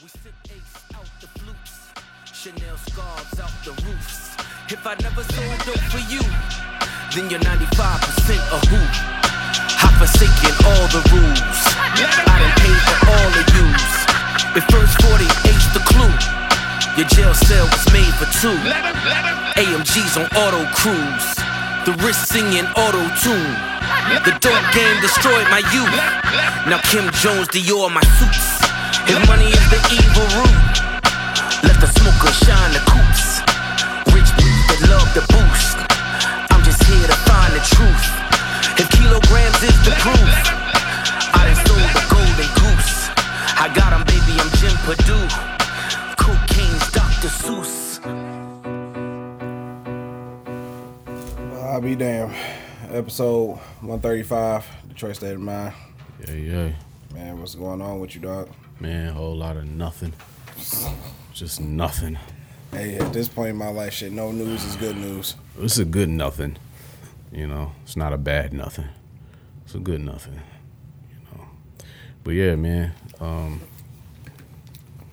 We sip ace out the flutes, Chanel scarves out the roofs. If I never sold dope for you, then you're 95% a who. I've forsaken all the rules. I done paid for all of yous. If first 40 H the clue, your jail cell was made for two. AMG's on auto cruise. The wrist singing auto tune. The dope game destroyed my youth. Now Kim Jones, Dior, my suits. If money is the evil root, let the smoker shine the coops. Rich people that love the boost. I'm just here to find the truth. If kilograms is the proof, I done sold the golden goose. I got 'em, baby, I'm Jim Purdue. Cocaine's Dr. Seuss. I'll be damn. Episode 135, Detroit State of Mind. Yeah, yeah. Man, what's going on with you, dog? Man, a whole lot of nothing. Just nothing. Hey, at this point in my life, shit, no news is good news. It's a good nothing. You know, it's not a bad nothing. It's a good nothing. You know. But yeah, man. Um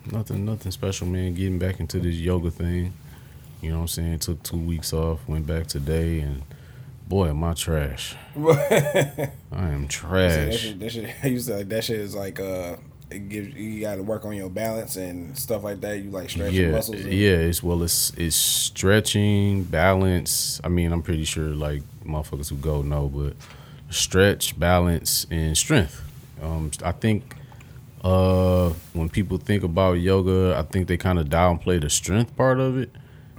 nothing nothing special, man. Getting back into this yoga thing. You know what I'm saying? Took two weeks off, went back today and boy am I trash. I am that trash. shit, that shit, I used to like that shit is like uh, it gives you got to work on your balance and stuff like that. You like stretch yeah, muscles. And, yeah. It's well, it's it's stretching, balance. I mean, I'm pretty sure like motherfuckers who go know, but stretch, balance, and strength. Um, I think uh, when people think about yoga, I think they kind of downplay the strength part of it.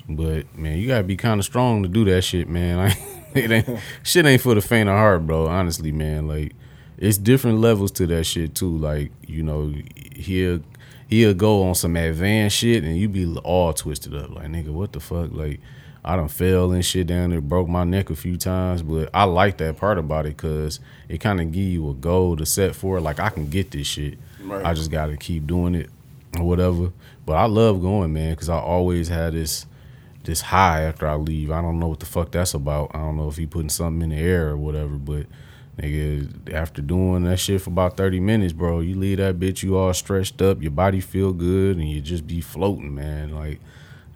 But man, you gotta be kind of strong to do that shit, man. Like, it ain't shit ain't for the faint of heart, bro. Honestly, man. Like, it's different levels to that shit too. Like, you know, he'll he'll go on some advanced shit, and you be all twisted up. Like, nigga, what the fuck? Like, I done fell and shit down there, broke my neck a few times, but I like that part about it because it kind of give you a goal to set for. Like, I can get this shit. Right. I just gotta keep doing it or whatever. But I love going, man, because I always had this this high after I leave. I don't know what the fuck that's about. I don't know if he putting something in the air or whatever, but nigga, after doing that shit for about 30 minutes, bro, you leave that bitch, you all stretched up, your body feel good, and you just be floating, man. Like,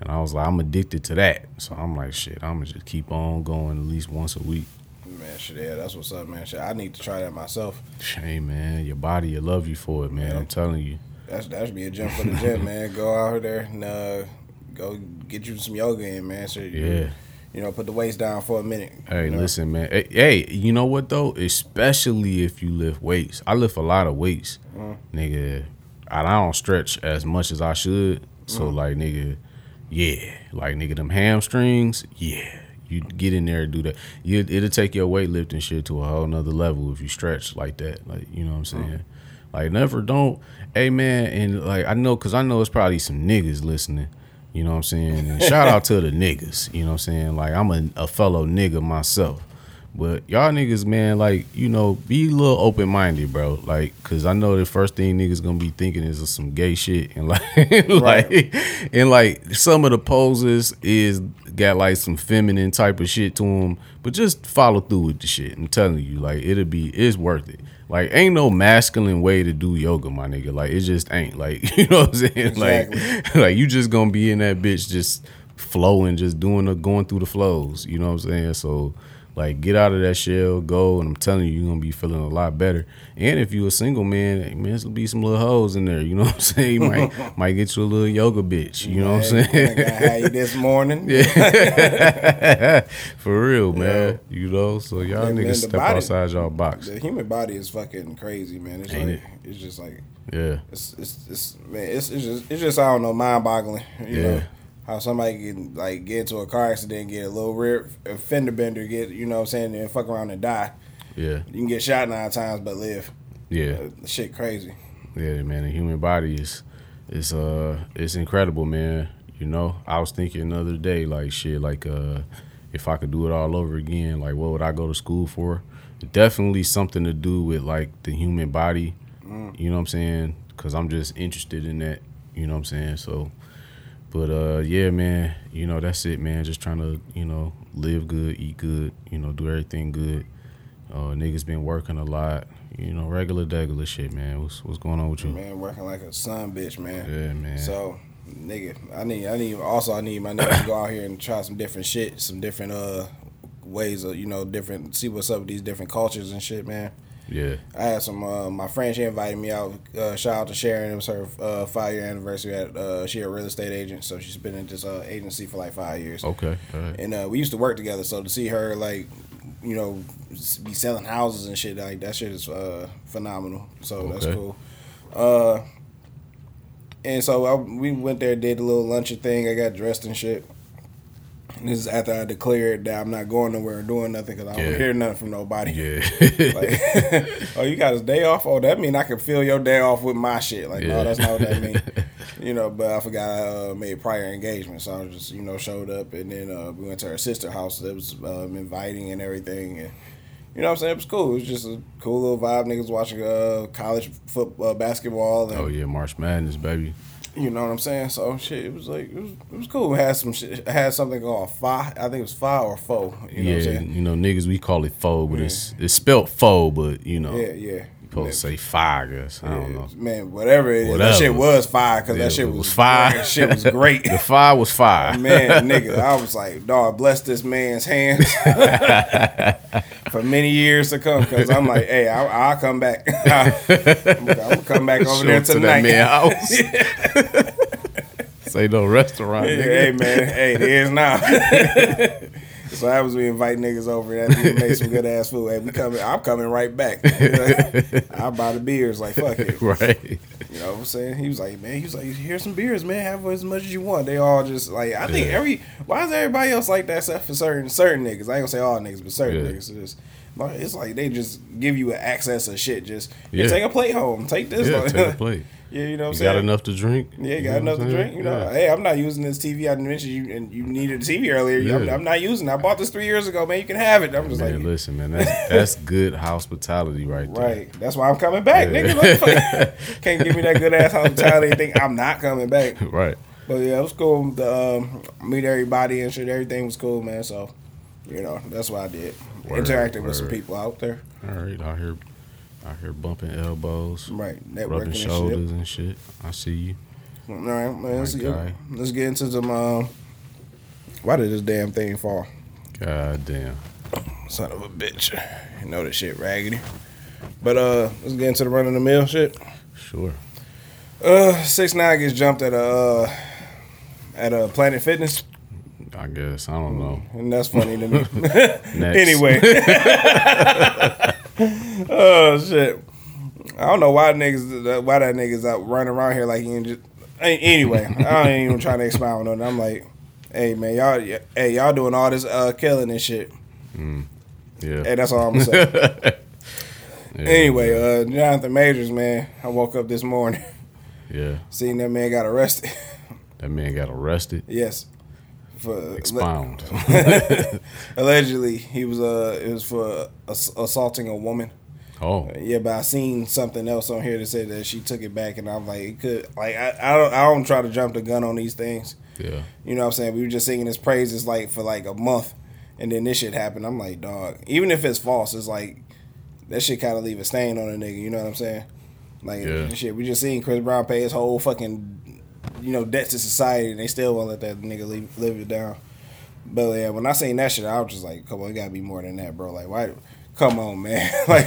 and I was like, I'm addicted to that. So I'm like, shit, I'm gonna just keep on going at least once a week. Man, shit, yeah, that's what's up, man. Shit, I need to try that myself. Shame, man, your body, will love you for it, man. Yeah. I'm telling you. That's that should be a gym for the gym, man. Go out there and uh, go get you some yoga in, man. So you, Yeah. You know, put the weights down for a minute. Hey, you know? listen, man. Hey, hey, you know what though? Especially if you lift weights. I lift a lot of weights, mm. nigga. I don't stretch as much as I should. So mm. like, nigga, yeah, like nigga, them hamstrings, yeah. You get in there and do that. You, it'll take your weightlifting shit to a whole nother level if you stretch like that. Like, you know what I'm mm. saying? Like, never don't. Hey, man, and like, I know, cause I know it's probably some niggas listening. You know what I'm saying? And shout out to the niggas. You know what I'm saying? Like I'm a, a fellow nigga myself. But y'all niggas, man, like, you know, be a little open minded, bro. Like, cause I know the first thing niggas gonna be thinking is some gay shit. And like like and like some of the poses is got like some feminine type of shit to them. But just follow through with the shit. I'm telling you, like it'll be it's worth it. Like ain't no masculine way to do yoga, my nigga. Like it just ain't. Like, you know what I'm saying? Exactly. Like like you just gonna be in that bitch just flowing, just doing the going through the flows. You know what I'm saying? So like get out of that shell, go, and I'm telling you, you're gonna be feeling a lot better. And if you a single man, hey, man, gonna be some little hoes in there. You know what I'm saying? Might might get you a little yoga bitch. You know what I'm saying? I got you this morning. yeah, For real, man. You know, so y'all Man, niggas step body- outside y'all box. The human body is fucking crazy, man. It's Ain't like it? it's just like Yeah, it's it's, it's man, it's, it's just it's just I don't know, mind boggling. You Yeah. know how somebody can like get into a car accident, get a little rear a fender bender, get you know what I'm saying, and fuck around and die. yeah, You can get shot nine times but live. yeah. Uh, shit crazy. Yeah, man, the human body is is uh it's incredible, man. You know, I was thinking the other day, like shit, like uh if I could do it all over again, like what would I go to school for? Definitely something to do with like the human body. You know what I'm saying? Cause I'm just interested in that. You know what I'm saying? So, but uh yeah, man. You know that's it, man. Just trying to you know live good, eat good. You know, do everything good. Uh, niggas been working a lot. You know, regular, regular shit, man. What's what's going on with you? Man, working like a son bitch, man. Yeah, man. So, nigga, I need, I need. Also, I need my niggas to go out here and try some different shit, some different uh ways of, you know, different. See what's up with these different cultures and shit, man. Yeah. I had some. Uh, my friend, she invited me out. Uh, shout out to Sharon. It was her uh, five year anniversary. At uh, she a real estate agent, so she's been in this uh, agency for like five years. Okay. All right. And uh, we used to work together, so to see her like, you know, be selling houses and shit like that shit is uh, phenomenal. So that's cool. Uh, and so I, we went there, did a little luncheon thing. I got dressed and shit. This is after I declared that I'm not going nowhere and doing nothing because I don't hear nothing from nobody. Yeah. Like, oh, you got his day off? Oh, that mean I can fill your day off with my shit. Like, Yeah. no, that's not what that mean. you know, but I forgot I uh, made prior engagement, so I just you know showed up, and then uh, we went to her sister house. That was um, inviting and everything, and you know what I'm saying it was cool. It was just a cool little vibe. Niggas watching uh, college football, basketball, and oh yeah, March Madness, baby. You know what I'm saying. So shit, it was like it was it was cool. It had some shit. It had something called five. I think it was five or four. You know yeah, what I'm saying? you know niggas we call it foe, but it's it's spelled foe, but you know Yeah, yeah. Supposed to say fire, I guess. I don't know. Man, whatever it is, Whatever. that shit was fire because that shit was, was fire. That shit was great. The fire was fire. man, nigga, I was like, dog, bless this man's hands for many years to come. Because I'm like, hey, I, I'll come back. I'm gonna come back over Show there up to tonight. that man house. Say no restaurant, hey, nigga. hey, man, hey, it is now. So that was we invite niggas over and that make some good ass food. Hey, we coming. I'm coming right back. I buy the beers. Like fuck it. Right. You know what I'm saying? He was like, man, he was like, here's some beers, man. Have as much as you want. They all just like, I think Yeah. every, why is everybody else like that except for certain certain niggas? I ain't gonna say all niggas, but certain Yeah. niggas. Just, like, it's like they just give you an access of shit. Just yeah. Yeah. take a plate home, take this. Yeah, take a plate. yeah, you know what I'm saying. got enough to drink? Yeah, you got enough to drink. You know, Yeah. hey, I'm not using this TV. I mentioned you, and you needed a TV earlier. I'm, I'm not using. it. I bought this three years ago, man. You can have it. I'm just Man, like, listen, man, that's that's good hospitality right there. Right. That's why I'm coming back, Yeah. nigga. Can't give me that good ass hospitality and think I'm not coming back. Right. But yeah, it was cool. The um, meet everybody and shit. Everything was cool, man. So, you know, that's what I did. Word, Interacting with some people out there. All right, out here, out here bumping elbows, Right. Networking rubbing and shoulders shit. and shit. I see you. All right, man. Let's, get, let's get into some. Um, why did this damn thing fall? God damn. Son of a bitch. You know this shit raggedy. But uh, let's get into the run of the mill shit. Sure. Uh, six nine gets jumped at a uh, at a Planet Fitness, I guess I don't know. and that's funny to me. Anyway. oh shit. I don't know why niggas why that niggas out running around here like he ain't just anyway, I ain't even trying to expound on it. I'm like, hey man, y'all hey, y'all doing all this uh killing and shit. yeah. Hey, that's all I'm gonna say. yeah. anyway, uh Jonathan Majors, man, I woke up this morning, Yeah. seeing that man got arrested. That man got arrested. yes. For Expound. allegedly he was uh it was for ass- assaulting a woman. oh. Yeah, but I seen something else on here that said that she took it back, and I'm like, it could like I, I don't I don't try to jump the gun on these things. Yeah. You know what I'm saying? We were just singing his praises like for like a month, and then this shit happened. I'm like, dog. Even if it's false, it's like that shit kind of leave a stain on a nigga. You know what I'm saying? Like Yeah. shit, we just seen Chris Brown pay his whole fucking you know debts to society, and they still won't let that nigga leave, live it down. But yeah, when I seen that shit, I was just like, come on, it gotta be more than that, bro. Like why? Come on, man. like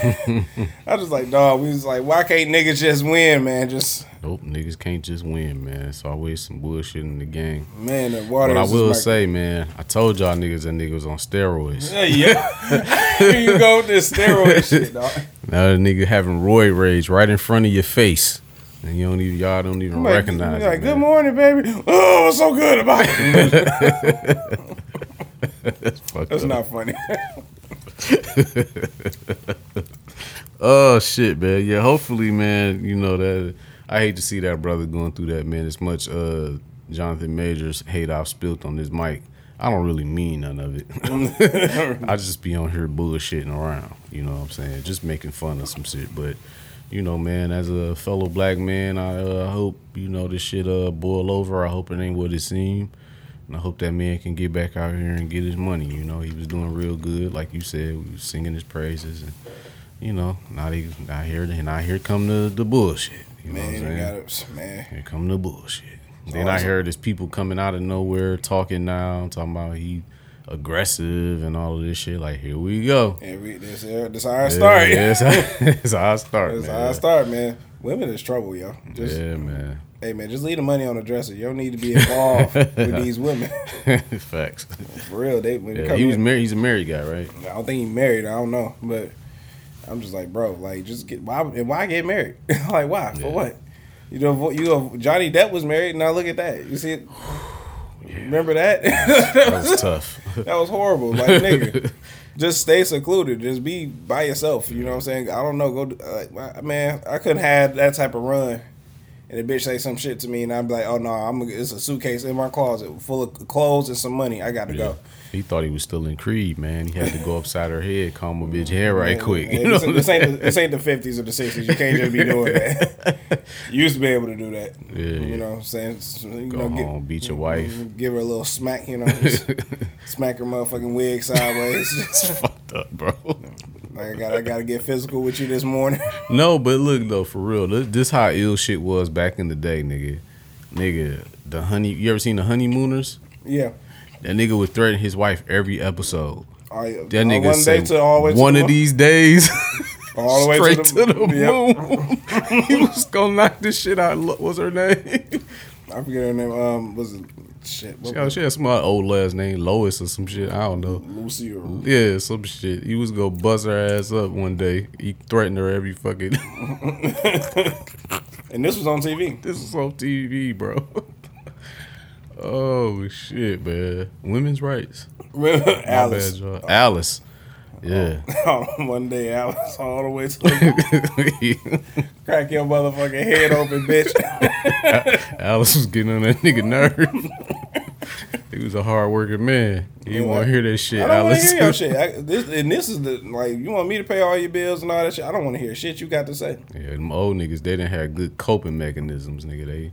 I was like, dog. We was like, why can't niggas just win, man? Just Nope. Niggas can't just win, man. It's always some bullshit in the game. man, the water. But I will like- say, man, I told y'all niggas that niggas on steroids. Yeah, yeah. Here you go with this steroid shit, dog. Now the nigga having roid rage right in front of your face. And you don't even y'all don't even like, recognize like, it. good morning, baby. Oh, what's so good about it? Fucked That's not funny. Oh shit, man. Yeah, hopefully, man, you know that I hate to see that brother going through that, man. As much uh Jonathan Majors hate I've spilt on this mic. I don't really mean none of it. I just be on here bullshitting around, you know what I'm saying? Just making fun of some shit. But, you know, man, as a fellow black man, I uh, hope, you know, this shit uh boil over. I hope it ain't what it seemed. And I hope that man can get back out here and get his money. You know, he was doing real good, like you said. We was singing his praises, and you know, now he now here and now here come the the bullshit. You know what I'm saying? man. Here come the bullshit. Then I heard there's people coming out of nowhere talking now, talking about he aggressive and all of this shit. Like here we go. We, this, uh, this how I start. Yeah, that's, how, that's how I start, That's man. how I start, man. Women is trouble, yo. Just, yeah, man. Hey, man, just leave the money on the dresser. You don't need to be involved with these women. Facts. For real, they Yeah, he was in- married. He's a married guy, right? I don't think he married. I don't know, but I'm just like, bro, like, just get why? and Why get married? like, why? For what? You know, you know, Johnny Depp was married. Now look at that. You see it? Remember that? That was tough. that was horrible. Like, nigga, just stay secluded. Just be by yourself. You know what I'm saying? I don't know. Go, do- uh, like, man, I couldn't have that type of run. And the bitch say some shit to me, and I'm like, oh no, I'm. It's a suitcase in my closet full of clothes and some money. I got to Yeah. go. He thought he was still in Creed, man. He had to go upside her head, comb a bitch hair right quick. You know this, this ain't the, this ain't the fifties or the sixties. You can't just be doing that. You used to be able to do that. Yeah, you know what I'm saying. You Go know, get- home, beat your wife. give her a little smack. You know, smack her motherfucking wig sideways. It's fucked up, bro. like I got I got to get physical with you this morning. No, but look though, for real, this, this how ill shit was back in the day, nigga. Nigga, the honey. You ever seen the honeymooners? yeah. That nigga would threaten his wife every episode. All, That all nigga one say to all the to one the of these days, all the way straight to the, Yep. moon. he was gonna knock this shit out. What's her name? I forget her name. Um, was it shit? What, Yo, she had some old last name, Lois or some shit. I don't know. Lucy or Yeah, some shit. He was gonna bust her ass up one day. He threatened her every fucking. and this was on TV. this is on TV, bro. Oh shit, man. Women's rights. Alice. bad. Alice. Yeah. one day, Alice all the way to the crack your motherfucking head open, bitch. Alice was getting on that nigga nerve. he was a hard working man. He didn't Yeah, want to hear that shit, I don't Alice. hear your shit. I, this, and this is the like you want me to pay all your bills and all that shit. I don't want to hear shit you got to say. Yeah, them old niggas, they didn't have good coping mechanisms, nigga. They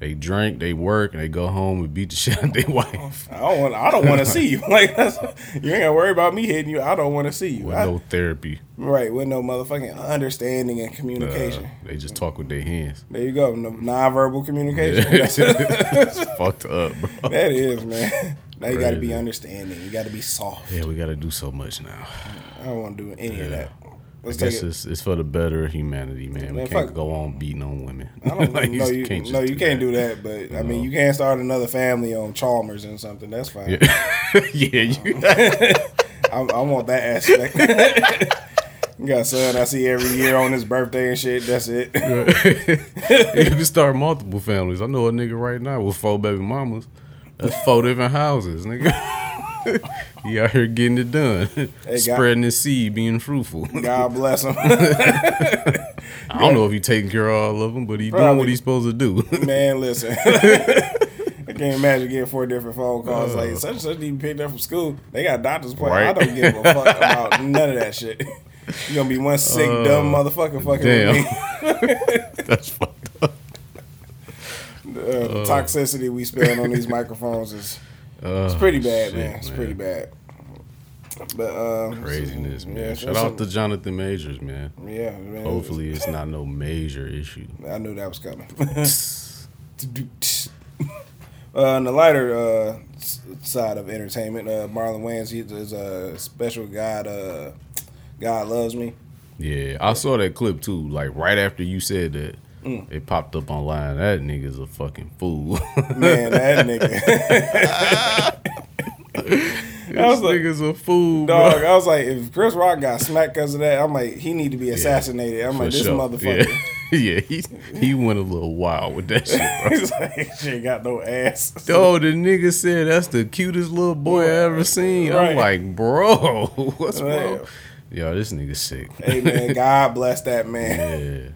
they drink, they work, and they go home and beat the shit out of their wife. I don't want. I don't want to see you. Like that's, you ain't gotta worry about me hitting you. I don't want to see you. With I- no therapy. right with no motherfucking understanding and Uh, communication. they just talk with their hands. there you go. No, nonverbal communication. That's- it's fucked up, bro. that is man. Now you got to be understanding. You got to be soft. Yeah, we got to do so much now. I don't want to do any of that. I Let's take guess it. it's, it's for the better of humanity, man. We can't go on beating on women. I don't Like, no, you, can't no, you can't do that. But I mean, you can't start another family on Chalmers and something. That's fine. Yeah, yeah. You, I, I want that aspect. you got a son I see every year on his birthday and shit. That's it. you can start multiple families. I know a nigga right now with four baby mamas. That's four different houses, nigga. He out here getting it done, God- spreading his seed, being fruitful. God bless him. I don't know if he taking care of all of them, but he doing what he's supposed to do. Man, listen. I can't imagine getting four different phone calls. Like Uh. such and such need to picked up from school. They got doctor's appointment. Right. I don't give a fuck about none of that shit. You gonna be one sick dumb motherfucker fucking Uh, damn. with me. That's fucked up. Uh, the toxicity we spend on these microphones is Uh, it's pretty bad, shit, man. It's pretty bad. But um, Craziness, man. Yeah, Shout out to Jonathan Majors, man. yeah, man. Hopefully, it's not no major issue. I knew that was coming. uh, on the lighter uh, side of entertainment, uh, Marlon Wayans, he is a special God. Uh, God loves me. Yeah, I saw that clip too. Like right after you said that, Mm. it popped up online. That nigga's a fucking fool. Man, that nigga. this was like- nigga's a fool, Dog, bro. I was like, if Chris Rock got smacked because of that, I'm like, he need to be assassinated. I'm For like, this sure. motherfucker. Yeah, yeah he, he went a little wild with that shit, bro. He's like, she ain't got no ass. Yo, the nigga said that's the cutest little boy I ever seen. Right. I'm like, bro, what's Man. wrong? Yo, this nigga sick. hey man, God bless that man. Yeah.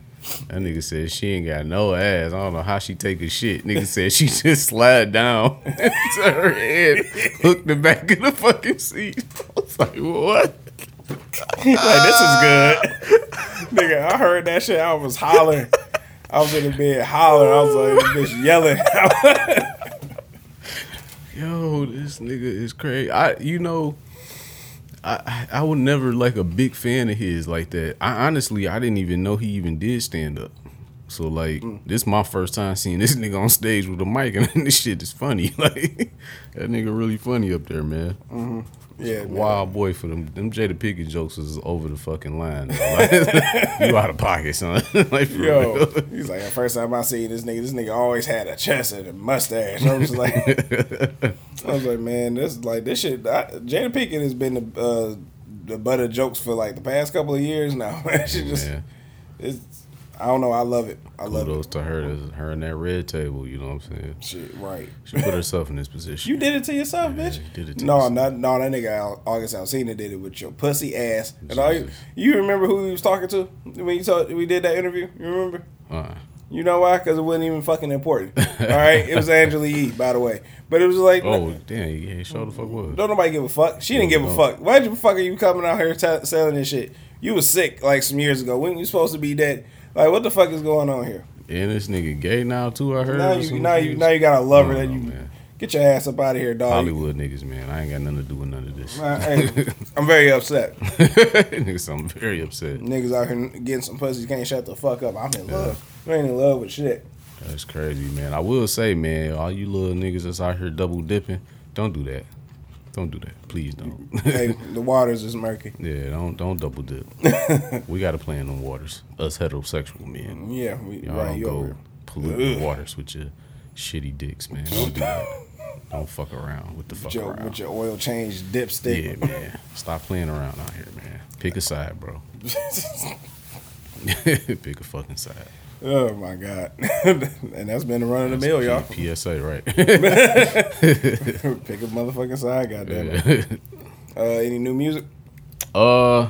That nigga said she ain't got no ass. I don't know how she take a shit. Nigga said she just slide down to her head, hooked the back of the fucking seat. I was like, what? He's like, this is good. Nigga, I heard that shit. I was hollering. I was in the bed hollering. I was like, this bitch yelling. yo, this nigga is crazy. I, you know, I, I was never like a big fan of his like that. I honestly, I didn't even know he even did stand up. So like, mm. this is my first time seeing this nigga on stage with a mic, and this shit is funny. Like, that nigga really funny up there, man. Mm-hmm. Yeah, man. Wild boy for them. Them Jada Pinkett jokes is over the fucking line. Like, you out of pocket, son. like, for Yo, real. he's like the first time I seen this nigga. This nigga always had a chest and a mustache. I was like, I was like, man, this like this shit. I, Jada Pinkett has been the uh, the butt of jokes for like the past couple of years now. she just, Man. it's, I don't know. I love it. I love Kudos it. to her, her and that red table. You know what I'm saying? Shit, right. She put herself in this position. You did it to yourself, Yeah, bitch. you did it to no, yourself. not no. That nigga August Alsina did it with your pussy ass. And all you, you remember who he was talking to when you talk, we did that interview? You remember? Uh-uh. You know why? Because it wasn't even fucking important. All right, it was Angela Yee, by the way. But it was like, Oh damn! Yeah, show the fuck what. don't nobody give a fuck. She didn't give a No. fuck. Why the fuck are you coming out here t- selling this shit? You was sick like some years ago. When you supposed to be dead? Like what the fuck is going on here? And this nigga gay now too. I heard. Now you now you now you got a lover I that you man. get your ass up out of here, dog. Hollywood niggas, man. I ain't got nothing to do with none of this. Uh, hey, I'm very upset. niggas, I'm very upset. Niggas out here getting some pussy can't shut the fuck up. I'm in love. You ain't in love with shit. That's crazy, man. I will say, man, all you little niggas that's out here double dipping, don't do that. Don't do that. Please don't. hey, the waters is murky. yeah, don't don't double dip. we got to play in the waters. Us heterosexual men. Yeah, we, Y'all right. don't go pollute the waters with your shitty dicks, man. Don't do that. Don't fuck around with the fuck with your, around. with your oil change dipstick. yeah, man. Stop playing around out here, man. Pick a side, bro. Pick a fucking side. Oh my god, and that's been the run of the mill, y'all. PSA, right? Pick a motherfucking side, goddamn it. Uh, any new music? Uh,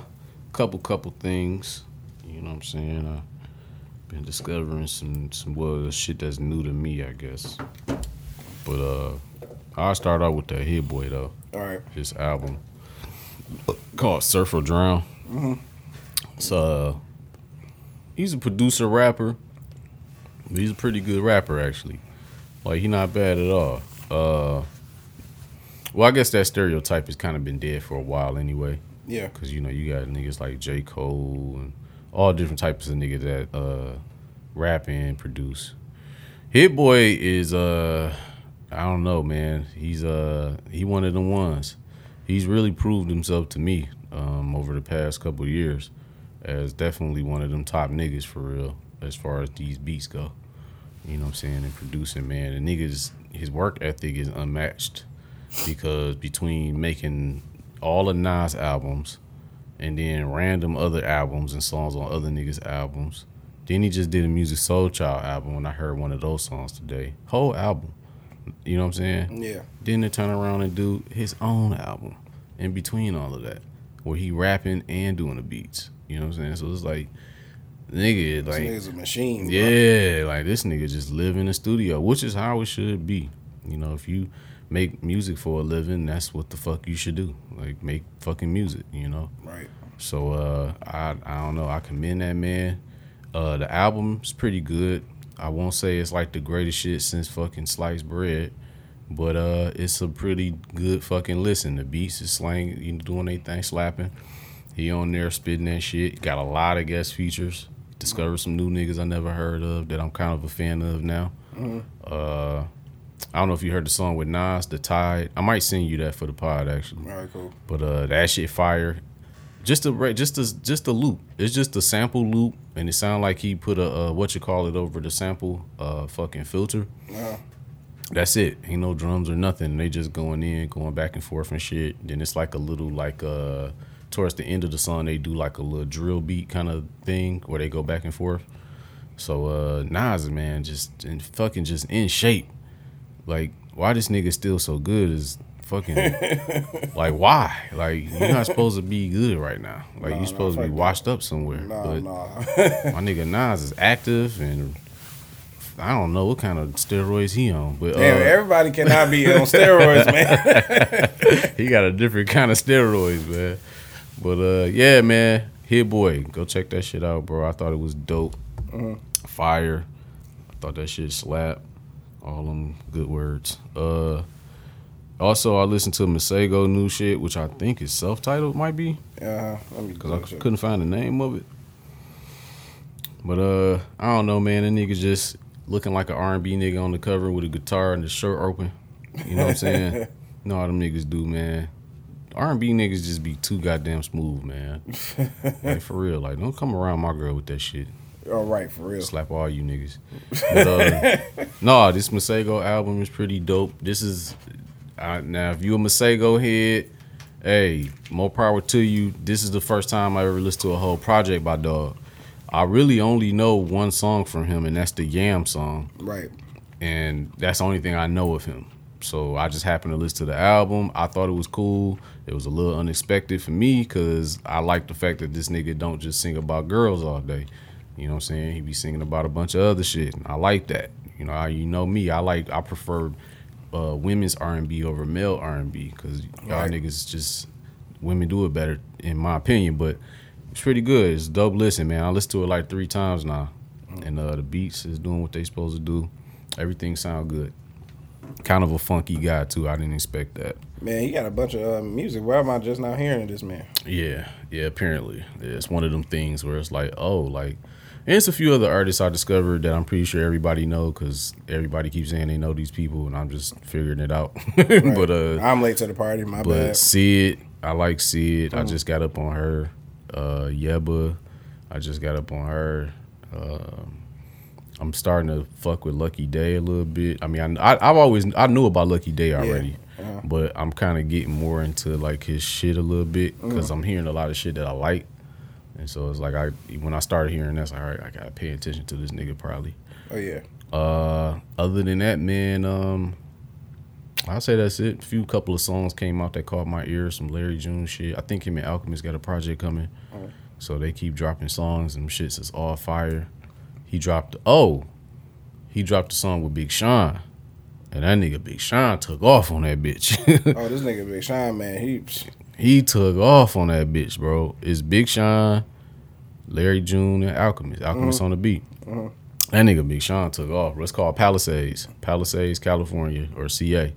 couple couple things. You know what I'm saying? Uh, been discovering some some well shit that's new to me, I guess. But uh, I'll start out with that Hit Boy though. All right. His album called Surf or Drown. So uh, he's a producer rapper. He's a pretty good rapper actually. Like he not bad at all. Uh, well, I guess that stereotype has kind of been dead for a while anyway. Yeah. Cause you know you got niggas like J Cole and all different types of niggas that uh, rap and produce. Hit Boy is uh I don't know man. He's uh he one of the ones. He's really proved himself to me um, over the past couple of years as definitely one of them top niggas for real as far as these beats go. You know what I'm saying? And producing, man. The niggas his work ethic is unmatched because between making all of Nas albums and then random other albums and songs on other niggas' albums. Then he just did a Musiq Soulchild album and I heard one of those songs today. Whole album. You know what I'm saying? Yeah. Then to turn around and do his own album in between all of that. Where he rapping and doing the beats. You know what I'm saying? So it's like nigga, This like nigga's a machine. bro. yeah, like this nigga just live in the studio, which is how it should be. You know, if you make music for a living, that's what the fuck you should do. Like make fucking music, you know. Right. So uh I I don't know, I commend that man. Uh the album's pretty good. I won't say it's like the greatest shit since fucking sliced bread. But uh it's a pretty good fucking listen. The beats is slang, you know, doing anything slapping. He on there spitting that shit. Got a lot of guest features. Discovered some new niggas I never heard of that I'm kind of a fan of now. Uh, I don't know if you heard the song with Nas, "The Tide." I might send you that for the pod actually. All right. Cool. But uh, that shit fire. Just a just a just a loop. It's just a sample loop, and it sound like he put a uh, what you call it over the sample uh fucking filter. Uh, That's it. Ain't no drums or nothing. They just going in, going back and forth and shit. Then it's like a little like uh towards the end of the song they do like a little drill beat kind of thing where they go back and forth. So uh Nas man just in fucking just in shape. Like why this nigga still so good is fucking like why? Like you're not supposed to be good right now. Like Nah, you nah, supposed to be washed up somewhere. nah, but nah. my nigga Nas is active and I don't know what kind of steroids he on, but Damn, uh, everybody cannot be on steroids, man. he got a different kind of steroids, man. But uh, yeah, man, Hit Boy, go check that shit out, bro. I thought it was dope, fire. I thought that shit slap. All them good words. Uh, Also, I listened to Masego new shit, which I think is self titled, might be, Uh, because I double couldn't find the name of it. But uh, I don't know, man. That nigga just looking like an R and B nigga on the cover with a guitar and the shirt open. You know what I'm saying? you know how them niggas do, man. R and B niggas just be too goddamn smooth, man. like for real, like don't come around my girl with that shit. All right, for real. Slap all you niggas. But, uh, no, this Masego album is pretty dope. This is uh, now if you a Masego head, hey, more power to you. This is the first time I ever listened to a whole project by Dog. I really only know one song from him, and that's the Yam song, Right. and that's the only thing I know of him. So I just happened to listen to the album. I thought it was cool. It was a little unexpected for me because I like the fact that this nigga don't just sing about girls all day. You know what I'm saying? He be singing about a bunch of other shit. And I like that. You know, I, you know me. I like I prefer uh, women's R&B over male R&B because y'all Right. niggas just women do it better in my opinion. But it's pretty good. It's dope listen, man. I listened to it like three times now, and uh, the beats is doing what they supposed to do. Everything sound good. Kind of a funky guy too. I didn't expect that. Man, he got a bunch of uh, music. Why am I just not hearing this man? Yeah, yeah. Apparently, yeah, it's one of them things where it's like, oh, like, and it's a few other artists I discovered that I'm pretty sure everybody know because everybody keeps saying they know these people, and I'm just figuring it out. but uh, I'm late to the party. My but bad. Syd, I like Syd. I just got up on her. Uh, Yebba, I just got up on her. Um, I'm starting to fuck with Lucky Daye a little bit. I mean, I, I, have always I knew about Lucky Daye already, Uh-huh. but I'm kind of getting more into like his shit a little bit Mm. because I'm hearing a lot of shit that I like, and so it's like I when I started hearing that's like, all right, I gotta pay attention to this nigga probably. Oh yeah. Uh, other than that, man, um, I'll say that's it. A few couple of songs came out that caught my ear. Some Larry June shit. I think him and Alchemist got a project coming, Alright. so they keep dropping songs and shits is all fire. He dropped oh, he dropped a song with Big Sean, and that nigga Big Sean took off on that bitch. Oh, this nigga Big Sean, man. He he took off on that bitch, bro. It's Big Sean, Larry June, and Alchemist. Alchemist on the beat. That nigga Big Sean took off. It's called Palisades, Palisades, California, or CA.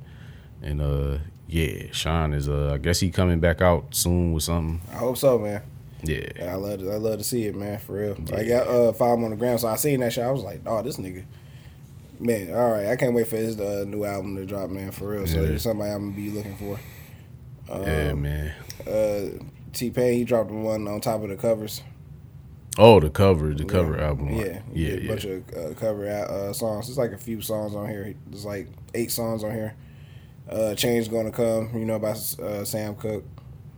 And uh, yeah, Sean is uh, I guess he coming back out soon with something. I hope so, man. Yeah, I love to, I love to see it, man. For real. I got uh five on the ground, so I seen that shit. I was like, oh, this nigga. Man, all right. I can't wait for his uh, new album to drop, man. For real. So Yeah. it's somebody I'm gonna be looking for. Um, yeah, man. Uh, T Pain, he dropped one on top of the covers. Oh, the cover, the cover album. Yeah, yeah, did a yeah. bunch of uh, cover uh, songs. It's like a few songs on here. There's like eight songs on here. Uh, Change gonna come. You know about uh, Sam Cooke.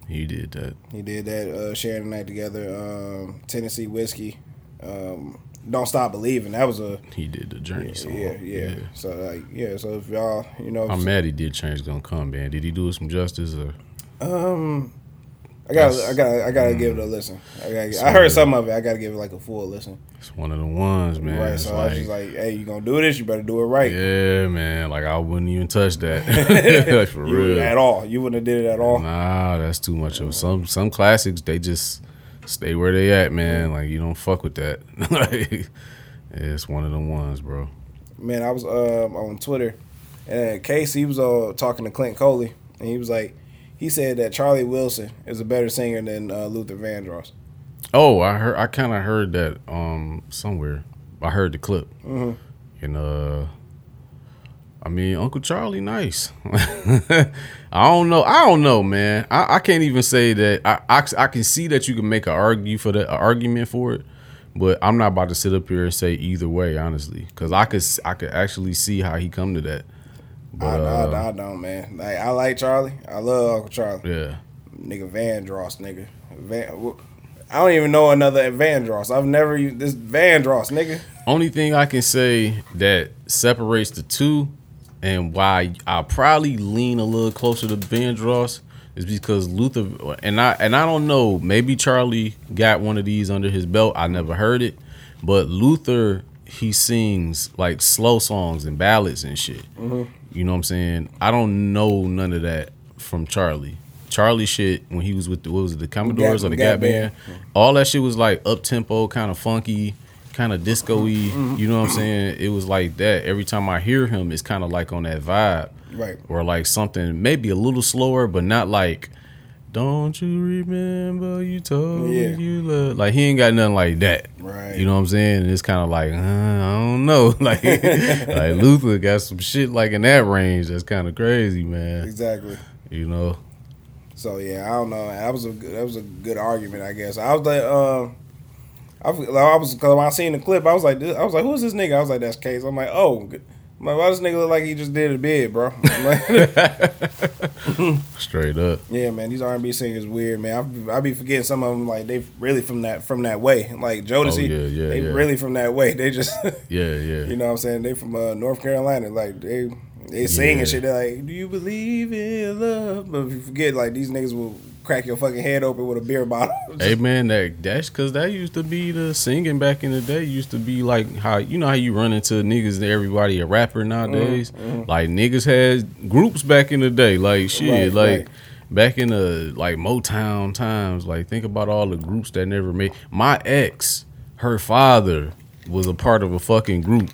He did that. He did that. Uh, sharing the night together. Um, Tennessee whiskey. Um, Don't stop believing. That was a He did the journey yeah, song. yeah, yeah. So like yeah. So if y'all, you know, I'm mad he did change gonna come, man. Did he do it some justice or um, I got, I got, I got to give it a listen. I, gotta, I heard some of it. I got to give it like a full listen. it's one of the ones, man. right. It's So I was like, just like, hey, you gonna do this? You better do it right. yeah, man. Like I wouldn't even touch that. like for real. At all. You wouldn't have did it at all. Nah, that's too much of some some classics. They just stay where they at, man. Like you don't fuck with that. like yeah, it's one of the ones, bro. Man, I was um, on Twitter, and Casey was uh, talking to Clint Coley, and he was like, he said that Charlie Wilson is a better singer than uh, Luther Vandross. Oh, I heard. I kind of heard that um somewhere. I heard the clip, Mhm. and uh, I mean Uncle Charlie, nice. I don't know. I don't know, man. I, I can't even say that. I, I I can see that you can make an argue for the a argument for it, but I'm not about to sit up here and say either way, honestly, because I could I could actually see how he come to that. But I, uh, I, I don't, man. Like I like Charlie. I love Uncle Charlie. yeah, Nigga Vandross, nigga. Van, I don't even know another Vandross. I've never used this Vandross, nigga. Only thing I can say that separates the two and why I probably lean a little closer to Vandross is because Luther and I and I don't know, maybe Charlie got one of these under his belt. I never heard it. But Luther he sings like slow songs and ballads and shit. You know what I'm saying? I don't know none of that from Charlie. Charlie shit when he was with the what was it, the Commodores or the Gap Gap, Band, all that shit was like up tempo, kind of funky. kind of disco-y. Mm-hmm. You know what I'm saying? It was like that. Every time I hear him, it's kind of like on that vibe. Right. Or like something maybe a little slower, but not like don't you remember you told Yeah. me you love like he ain't got nothing like that. Right. You know what I'm saying? And it's kind of like, uh, I don't know. Like like Luther got some shit like in that range that's kind of crazy, man. Exactly. You know? So yeah, I don't know. That was a good, that was a good argument, I guess. I was like, um, I, was- I was because when I seen the clip, I was like, I was like, who's this nigga? I was like, that's Case. I'm like, oh, good. I'm like, why this nigga look like he just did a bid, bro? Like, Straight up. yeah, man, these R&B singers weird, man. I, I be forgetting some of them like they really from that from that way. Like Jodeci, Oh, yeah, yeah, they yeah. really from that way. They just, Yeah, yeah. you know, what I'm saying they from uh, North Carolina. Like they they sing Yeah. and shit. They're like, do you believe in love? But if you forget, like these niggas will crack your fucking head open with a beer bottle. Hey man, that that's cause that used to be the singing back in the day. Used to be like how you know how you run into niggas and everybody a rapper nowadays. Mm, mm. Like niggas had groups back in the day. Like shit, Right, like right. back in the like Motown times. Like think about all the groups that never made. My ex, her father was a part of a fucking group.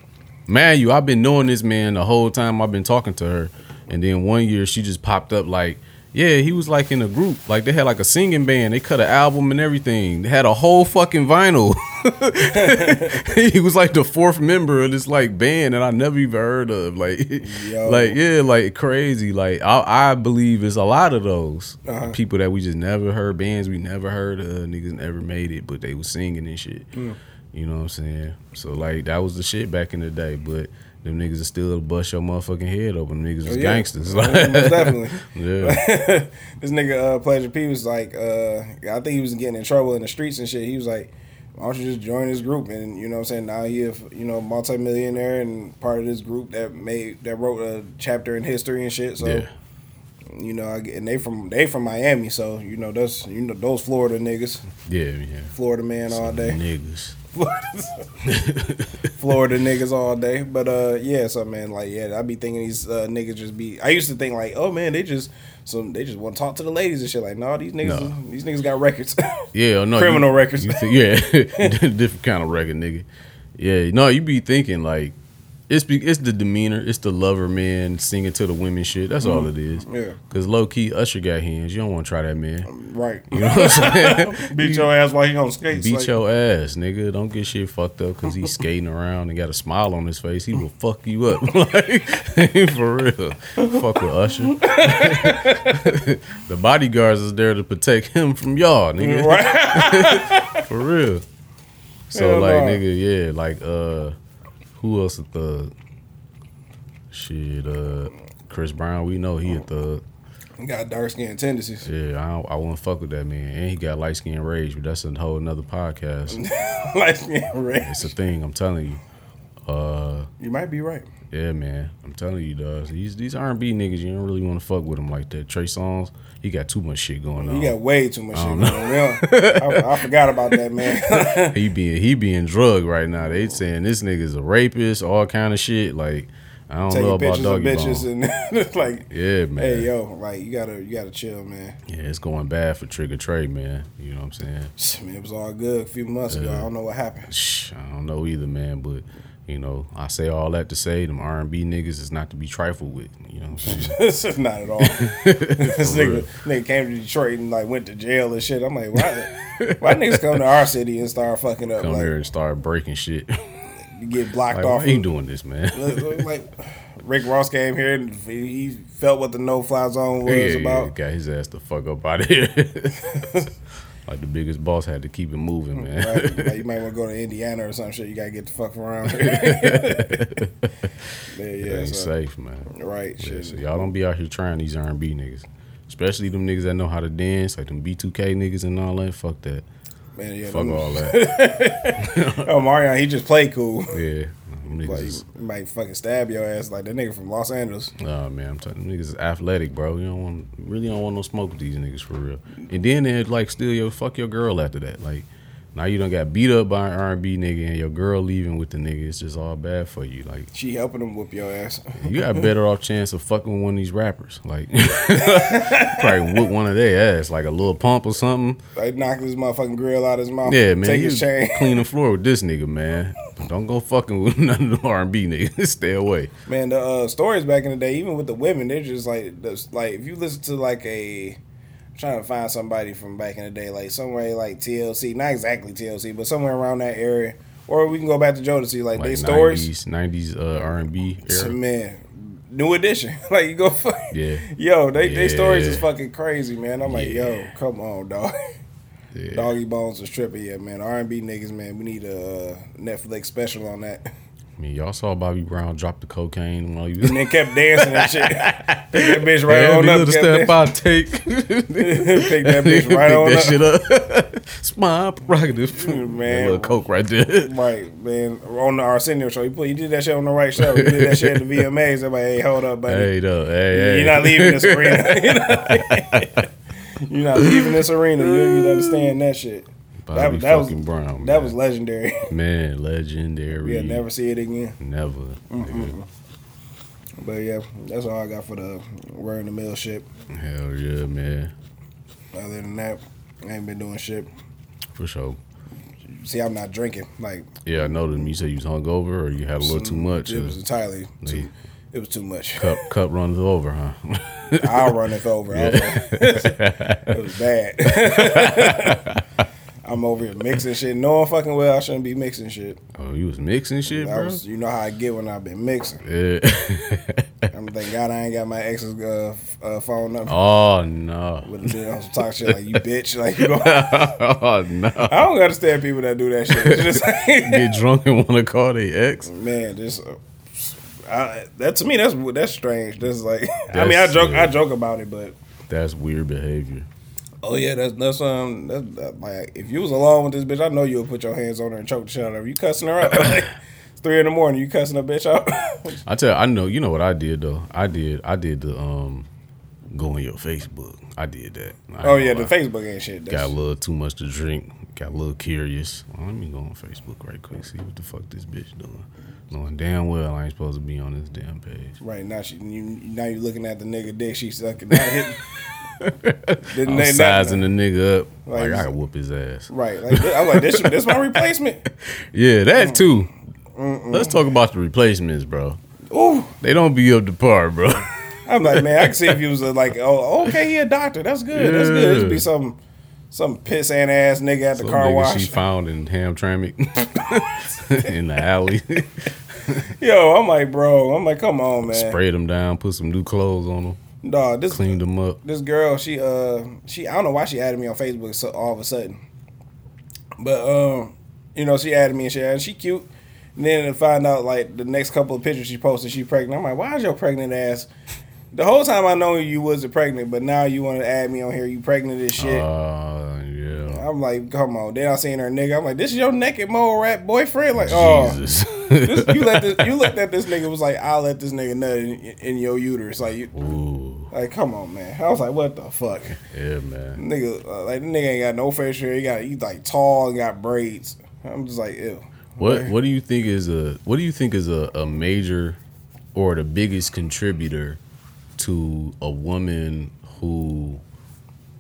Man, you, I've been knowing this man the whole time I've been talking to her, and then one year she just popped up like. Yeah, he was like in a group. Like they had like a singing band. They cut an album and everything. They had a whole fucking vinyl. he was like the fourth member of this like band that I never even heard of. Like, Yo. like yeah, like crazy. Like I, I believe it's a lot of those Uh-huh. people that we just never heard bands we never heard of. Niggas never made it, but they was singing and shit. Mm. You know what I'm saying? So like that was the shit back in the day, but. Them niggas are still bust your motherfucking head open. Them niggas is Oh, yeah. gangsters. Definitely. yeah. this nigga uh, Pleasure P was like, uh, I think he was getting in trouble in the streets and shit. He was like, why don't you just join this group? And you know what I'm saying? Now he a you know multimillionaire and part of this group that made that wrote a chapter in history and shit. So Yeah. you know, I get, and they from they from Miami, so you know those you know those Florida niggas, Yeah, yeah. Florida man all day. Niggas. Florida niggas all day. But uh, yeah, so man, like yeah, I be thinking these uh, niggas just be. I used to think like, oh man, they just some they just want to talk to the ladies and shit. Like, no, these niggas, No. these niggas got records. Yeah, no Criminal you- records. you yeah, different kind of record, nigga. Yeah, no, you be thinking like it's be, it's the demeanor, it's the lover man singing to the women shit. That's all it is. Yeah. Cause low key Usher got hands. You don't want to try that man. right. You know what I'm saying? Beat your ass while he on skates. Beat like, your ass, nigga. Don't get shit fucked up because he's skating around and got a smile on his face. He will fuck you up. like, for real. Fuck with Usher. the bodyguards is there to protect him from y'all, nigga. Right. For real. So Hell like no. nigga, yeah, like uh who else a thug? Shit, uh Chris Brown, we know he a thug. He got dark skin tendencies. Yeah, I don't, I won't fuck with that man. And he got light skin rage, but that's a whole another podcast. Light skin red. It's a thing, I'm telling you. Uh You might be right. yeah, man. I'm telling you, dog. These these R and B niggas, you don't really want to fuck with them like that. Trey Songz, he got too much shit going on. He got way too much shit going on. I, I forgot about that man. he being he being drugged right now. They saying this nigga's a rapist, all kind of shit. Like I don't know Taking about doggy bitches bone. and it's like, Yeah, man. hey yo, like you gotta you gotta chill, man. Yeah, it's going bad for Trigga Trey, man. You know what I'm saying? Man, it was all good a few months ago. I don't know what happened. I don't know either, man. But you know, I say all that to say them R and B niggas is not to be trifled with. You know what I'm saying? this is not at all. this nigga, nigga came to Detroit and like went to jail and shit. I'm like, why? why niggas come to our city and start fucking up? Come like, here and start breaking shit. get blocked like, off. why you doing this, man? Like Rick Ross came here and he felt what the no fly zone was Yeah, yeah, about. got his ass the fuck up out of here. like the biggest boss had to keep it moving, man. Right? Like, you might want to go to Indiana or some shit. You gotta get the fuck around. yeah, It yeah, ain't so, safe, man. right. Yeah, Shit. so y'all don't be out here trying these R and B niggas, especially them niggas that know how to dance, like them B2K niggas and all that. Fuck that. Man, yeah, Fuck them- all that. Oh, Marion, he just played cool. Yeah, niggas. Like, might fucking stab your ass like that nigga from Los Angeles. Oh man, I'm telling you, niggas is athletic, bro. You don't want, really don't want no smoke with these niggas for real. And then they like steal your fuck your girl after that. Like, Now you don't got beat up by an R and B nigga, and your girl leaving with the nigga. It's just all bad for you. Like She helping him whoop your ass. you got a better off chance of fucking with one of these rappers. Like probably whoop one of their ass, like a little pump or something. Like knock his motherfucking grill out of his mouth. Yeah, man. Take his chain. clean the floor with this nigga, man. Don't go fucking with none of the R and B niggas. Stay away. Man, the uh, stories back in the day, even with the women, they're just like, that's like if you listen to like a, trying to find somebody from back in the day, like somewhere like TLC, not exactly TLC, but somewhere around that area, or we can go back to Jodeci, like, Like they stories. 90s, 90s uh, R and B era. Man, new edition. like you go, fuck, Yeah. yo, they they stories is fucking crazy, man. I'm like, yo, come on, dog. Yeah. Doggy Bones was tripping, yeah, man. R and B niggas, man. We need a uh, Netflix special on that. I mean, y'all saw Bobby Brown drop the cocaine while he was And then kept dancing and shit. Pick that bitch right Every on up. step. I take. Pick that bitch right Pick on that up. shit up. it's my prerogative. Man. That little coke right there. Right, man. On the Arsenio show, you put you did that shit on the right show. You did that shit at the VMAs. Everybody, hey, hold up, buddy. hey, though. Hey, hey. You're not leaving this arena. You're not, you're not leaving this arena. You, you understand that shit. Bobby that- that was- fucking Brown. That man. was legendary. man, legendary. Yeah, never see it again. Never. But yeah, that's all I got for the we're in the mill shit. Hell yeah, man. Other than that, I ain't been doing shit. For sure. See, I'm not drinking. Like Yeah, I know them. You said you was hungover or you had a little too much. It was entirely too. Yeah. It was too much. cup cup runs over, huh? I'll run it over. Was like- it was bad. I'm over here mixing shit, knowing fucking well I shouldn't be mixing shit. oh, you was mixing shit, I bro. was, you know how I get when I've been mixing. Yeah. I'm thank God I ain't got my ex's uh, uh, phone number. oh no. With the on some talk shit like you bitch, like you know. oh no. I don't understand people that do that shit. Just like, Get drunk and want to call their ex. man, just uh, I, that to me that's that's strange. That's like I mean I joke I joke about it, but That's weird behavior. Oh yeah, that's that's um that's that, like if you was alone with this bitch, I know you would put your hands on her and choke the shit out of her. You cussing her out. It's three in the morning. You cussing a bitch out. I tell you, I know. You know what I did though. I did. I did the um, go on your Facebook. I did that. I oh yeah, the lie. Facebook ain't shit. Got a little too much to drink. Got a little curious. Well, let me go on Facebook right quick. See what the fuck this bitch doing. Knowing damn well I ain't supposed to be on this damn page. right now, she you, now you looking at the nigga dick. She sucking. Hitting. I'm sizing the nigga up. Like, Like I can whoop his ass. Right, like I'm like this. This my replacement. Yeah, that too. Let's talk about the replacements, bro. Ooh, They don't be up to par, bro. I'm like, man, I can see if he was uh, like, oh, okay, he a doctor. That's good. That's good. Should be some some piss and ass nigga at the Some car nigga wash. she found in Hamtramck in the alley. Yo, I'm like, bro, I'm like, come on, man. Sprayed them down, put some new clothes on them, Dog, this cleaned them up. this girl, she uh, she I don't know why she added me on Facebook so all of a sudden, but um, you know, she added me and she and she cute. And then to find out like the next couple of pictures she posted, she pregnant. I'm like, why is your pregnant ass? The whole time I know you wasn't pregnant, but now you want to add me on here. You pregnant as shit. Uh, yeah. I'm like, come on. Then I seen her nigga. I'm like, this is your naked mole rat boyfriend. Like, oh, Jesus. this, you let this, you looked at this nigga was like, I'll let this nigga nut in, in your uterus. Like, you, like, come on, man. I was like, what the fuck, yeah, man. nigga? Uh, like, nigga ain't got no facial hair. He got, he like tall and got braids. I'm just like, ew. What What do you think is a What do you think is a, a major or the biggest contributor to a woman who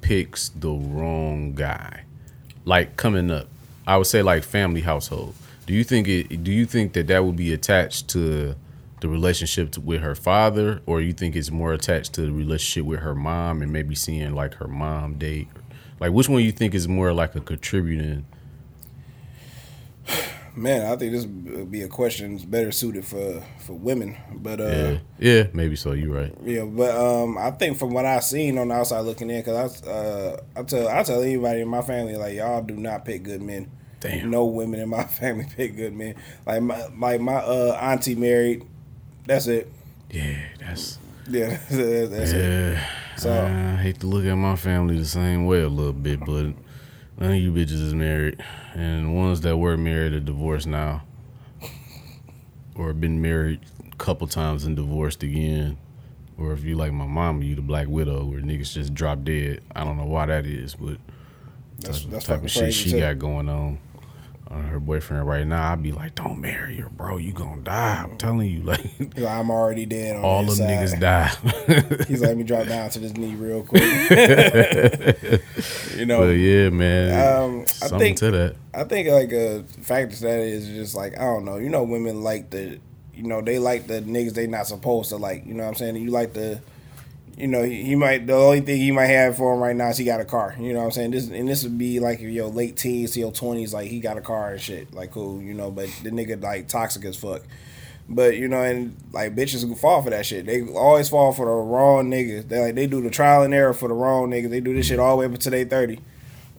picks the wrong guy? Like coming up, I would say like family household. Do you think it? Do you think that that would be attached to the relationship with her father, or you think it's more attached to the relationship with her mom and maybe seeing like her mom date? Like which one you think is more like a contributing? Man, I think this would be a question better suited for for women. But uh, Yeah, yeah, maybe so. You're right. Yeah, but um, I think from what I've seen on the outside looking in, because I uh, I tell I tell anybody in my family like y'all do not pick good men. Damn. No women in my family pick good men. Like my like my uh, auntie married. That's it. Yeah, that's Yeah, that's, that's it. yeah. So- I hate to look at my family the same way a little bit, but none of you bitches is married, and the ones that were married are divorced now, or been married a couple times and divorced again. Or if you like my mama, you the black widow, where niggas just drop dead. I don't know why that is, but That's the that's type of shit she too. got going on. On her boyfriend right now, I'd be like, "Don't marry her, bro. You gonna die. I'm telling you, like I'm already dead on all the them inside. niggas die." He's like, let me drop down to this knee real quick. you know, but yeah, man, Um, I something think- to that. I think like a factor to that is just like I don't know. You know, women like the, you know, they like the niggas they not supposed to like. You know what I'm saying? You like the, you know, he, might the only thing he might have for him right now is he got a car. You know what I'm saying? This and this would be like your late teens to your twenties, like he got a car and shit, like cool. You know, but the nigga like toxic as fuck. But you know, and like bitches fall for that shit. They always fall for the wrong niggas. They like they do the trial and error for the wrong niggas. They do this shit all the way up until they thirty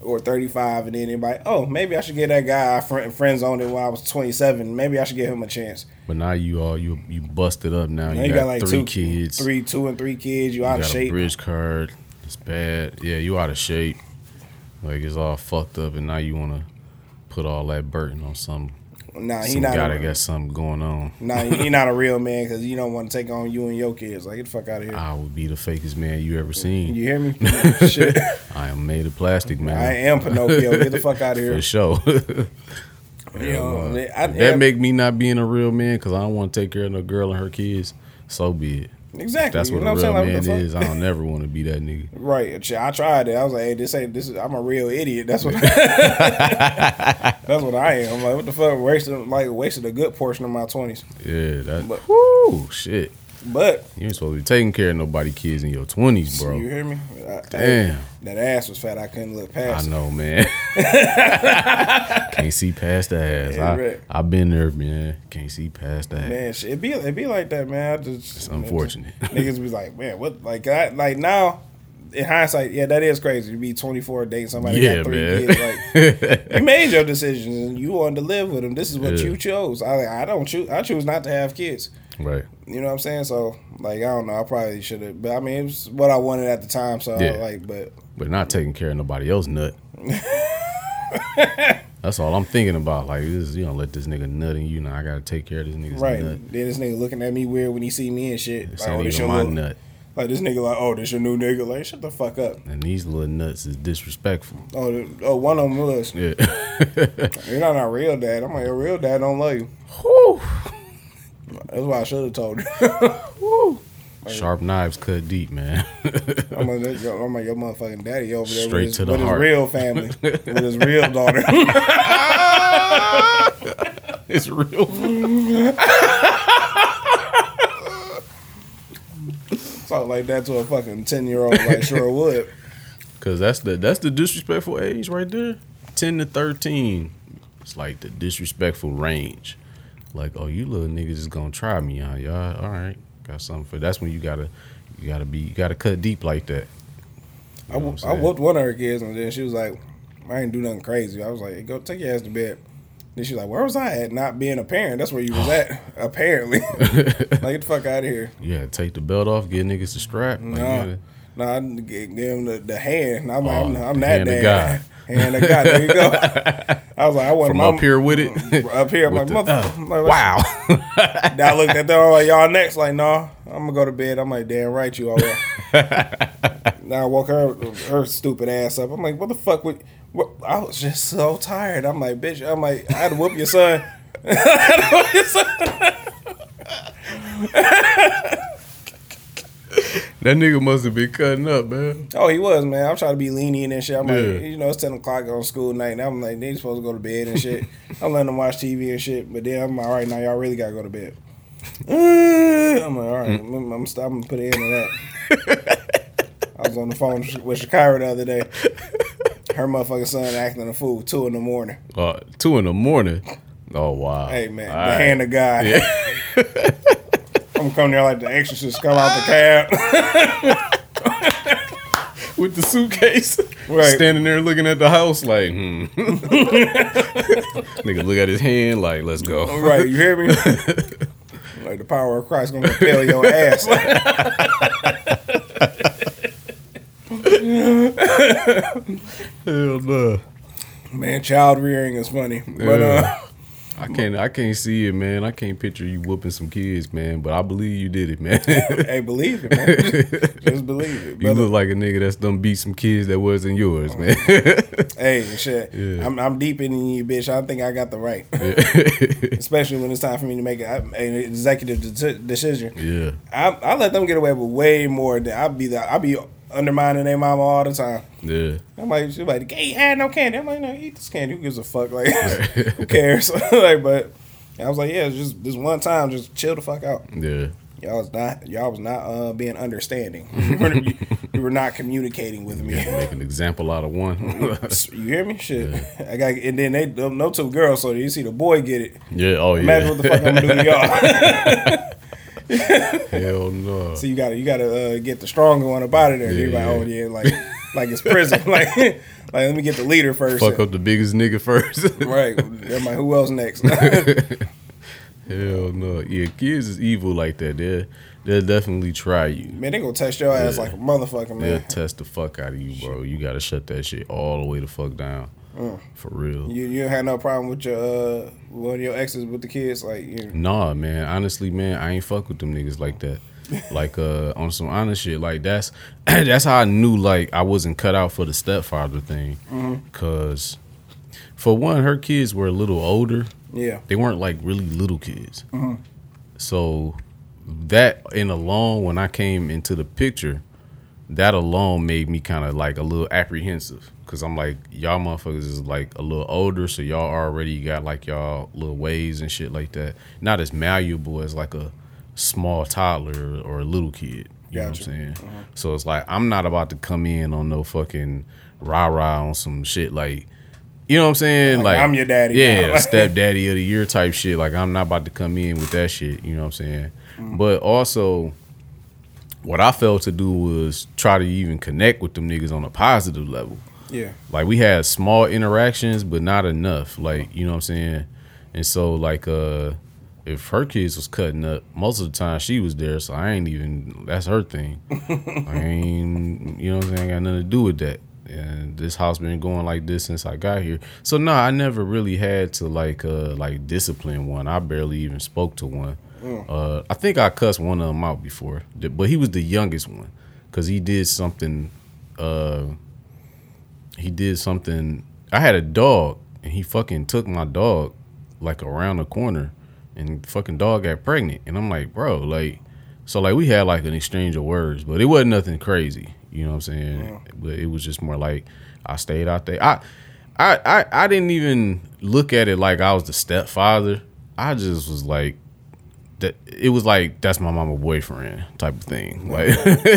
or thirty five, and then anybody, oh, maybe I should get that guy I friend friends on it when I was twenty seven. Maybe I should give him a chance. But now you all you you busted up now. Now You, got, like three kids. three, two and three kids. You you out got of a shape. bridge card. It's bad. Yeah, you out of shape. Like it's all fucked up, and now you want to put all that burden on some Nah, he some not. guy a, got something going on. nah, he not a real man because you don't want to take on you and your kids. Like get the fuck out of here. I would be the fakest man you ever seen. you hear me? shit. I am made of plastic, man. I am Pinocchio. Get the fuck out of here. For sure. You know, I- that make me not being a real man because I don't want to take care of no girl and her kids. So be it. Exactly. That's you what know a I'm real saying? Like, what man is. I don't never want to be that nigga. Right. I tried it. I was like, hey, this ain't this is I'm a real idiot. That's what That's what I am. I'm like, what the fuck? Wasting like wasted a good portion of my twenties. Yeah, that. But- Whoo, shit. But You ain't supposed to be taking care of nobody kids in your twenties, bro. you hear me? I- Damn. that ass was fat. I couldn't look past. I know, man. Can't see past the ass. Yeah, I, right. I've been there, man. Can't see past that. Man, it be it be like that, man. I just, It's unfortunate. Niggas be like, man, what? Like, I, like now, in hindsight, yeah, that is crazy. You be 24 dating somebody Yeah, got three man. kids. Like, you made your decisions and you wanted to live with them. This is what Yeah. you chose. I, I don't choose. I choose not to have kids. Right. You know what I'm saying? So, like, I don't know. I probably should have, but I mean, it was what I wanted at the time. So, Yeah. like, but But not taking care of nobody else nut. That's all I'm thinking about. Like this, you know, let this nigga nut in you. Now I gotta take care of this nigga's right. nut. Then this nigga looking at me weird when he see me and shit. This Like, oh, ain't even my little- nut. like this nigga, like, oh, this your new nigga. Like, shut the fuck up. And these little nuts is disrespectful. Oh, oh, one of them was. Yeah. You're not a real dad. I'm like, your real dad don't love you. Whew. That's why I should have told you. Sharp knives cut deep, man. I'm like, I'm like, your motherfucking daddy over there Straight with, his, to the with his real family, with his real daughter. it's real. Talk like that to a fucking ten year old, like sure would. Cause that's the that's the disrespectful age right there. Ten to thirteen. It's like the disrespectful range. Like, oh, you little niggas is gonna try me out, y'all. All right, got something for. That's when you gotta, you gotta be, you gotta cut deep like that. You I, I'm I whooped one of her kids, and then she was like, I ain't do nothing crazy. I was like, go take your ass to bed. Then she's like, where was I at? Not being a parent. That's where you was at, apparently. like, get the fuck out of here. Yeah, take the belt off, get niggas to strap. Like, No. I didn't give them the, the hand. I'm, Oh, I'm, I'm that hand of. God. Hand of God. There you go. I was like, I want from my up here with it. Up here, I'm like, With the- mother. uh, like, wow. I looked at them. I'm like, y'all next. Like, no, I'm gonna go to bed. I'm like, damn right, you all now I woke her her stupid ass up. I'm like, what the fuck? Would, what? I was just so tired. I'm like, bitch. I'm like, I had to whoop your son. I had to whoop your son. That nigga must have been cutting up, man. Oh, he was man. I'm trying to be lenient and shit. I'm like, you know, it's ten o'clock on school night. And I'm like, they supposed to go to bed and shit. I'm letting them watch TV and shit. But then I'm like, all right, now y'all really gotta go to bed. I'm like, all right, I'm, I'm, I'm gonna put an end to that. I was on the phone with Shakira the other day. Her motherfucking son acting a fool two in the morning. Uh, two in the morning. Oh wow. Hey man, All the right. hand of God. I'm coming there like the exorcist come out the cab. with the suitcase, Right. standing there looking at the house like, hmm. Nigga look at his hand like, let's go. right, you hear me? like the power of Christ gonna compel your ass. Hell no. Man, child rearing is funny. But uh I can't I can't see it, man. I can't picture you whooping some kids, man. But I believe you did it, man. hey, believe it, man. Just believe it. you look like a nigga that's done beat some kids that wasn't yours, oh, man. Hey, shit. Yeah. I'm, I'm deep in you, bitch. I think I got the right. Especially when it's time for me to make an executive de- decision. yeah. I, I let them get away with way more than I be. The, I be undermining their mama all the time. Yeah. I'm like, she's like, hey, had no candy. I'm like, no, eat this candy. Who gives a fuck? Like, who cares? like, but I was like, yeah, it's just this one time, just chill the fuck out. Yeah. Y'all was not, y'all was not uh, being understanding. you, were, you were not communicating with me. Make an example out of one. You hear me? Shit. I got, and then they no two girls, so you see the boy get it. yeah. Oh yeah. Imagine what the fuck I'm gonna do to y'all. Hell no. so you gotta, you gotta uh, get the stronger one up out of there. Yeah, You're like, oh yeah, like, like it's prison. like, like let me get the leader first. Fuck up the biggest nigga first. Right. I'm like, who else next? Hell no. Yeah, kids is evil like that. They'll they'll definitely try you. man, they gonna test your ass like a motherfucker, man. They'll test the fuck out of you, bro. You gotta shut that shit all the way the fuck down. For real. You you had no problem with your uh one of your exes with the kids, like you Nah, man. Honestly, man, I ain't fuck with them niggas like that. like uh on some honest shit. Like that's that's how I knew like I wasn't cut out for the stepfather thing. Cause for one, her kids were a little older. yeah. They weren't like really little kids. So that in alone, when I came into the picture, that alone made me kind of like a little apprehensive. Cause I'm like, y'all motherfuckers is like a little older, so y'all already got like y'all little ways and shit like that. Not as malleable as like a small toddler or a little kid. You know what I'm saying? So it's like I'm not about to come in on no fucking rah rah on some shit like you know what I'm saying? Like, Like, I'm your daddy Yeah, stepdaddy of the year type shit. Like I'm not about to come in with that shit. You know what I'm saying? Mm. But also, what I failed to do was try to even connect with them niggas on a positive level. Yeah. Like we had small interactions, but not enough. Like you know what I'm saying? And so like uh, if her kids was cutting up, most of the time she was there. So I ain't even. That's her thing. I ain't. You know what I'm saying? I got nothing to do with that. And this house been going like this since I got here. So no, I never really had to like uh like discipline one. I barely even spoke to one. Uh, I think I cussed one of them out before, but he was the youngest one because he did something. Uh, he did something. I had a dog, and he fucking took my dog like around the corner, and fucking dog got pregnant. And I'm like, bro, like, so like we had like an exchange of words, but it wasn't nothing crazy. You know what I'm saying? But it was just more like I stayed out there. I, I, I, I didn't even look at it like I was the stepfather. I just was like. That it was like that's my mama boyfriend type of thing, like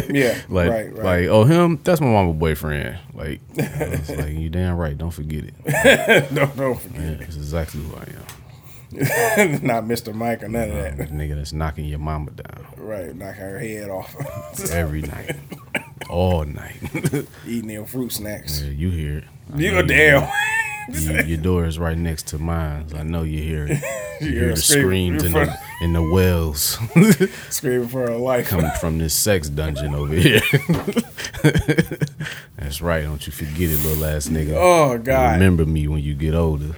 Yeah. like right, right. like oh him that's my mama boyfriend like it's like you damn right don't forget it no, don't forget. yeah, that's exactly who I am Not Mr. Mike or none of that. nigga that's knocking your mama down Right. Knock her head off. every night all night Eating them fruit snacks. yeah, you hear it I You know damn. you- your door is right next to mine I know you hear it you hear the screams in the, in the wells Screaming for her life. coming from this sex dungeon over here that's right don't you forget it little ass nigga Oh God. Remember me when you get older.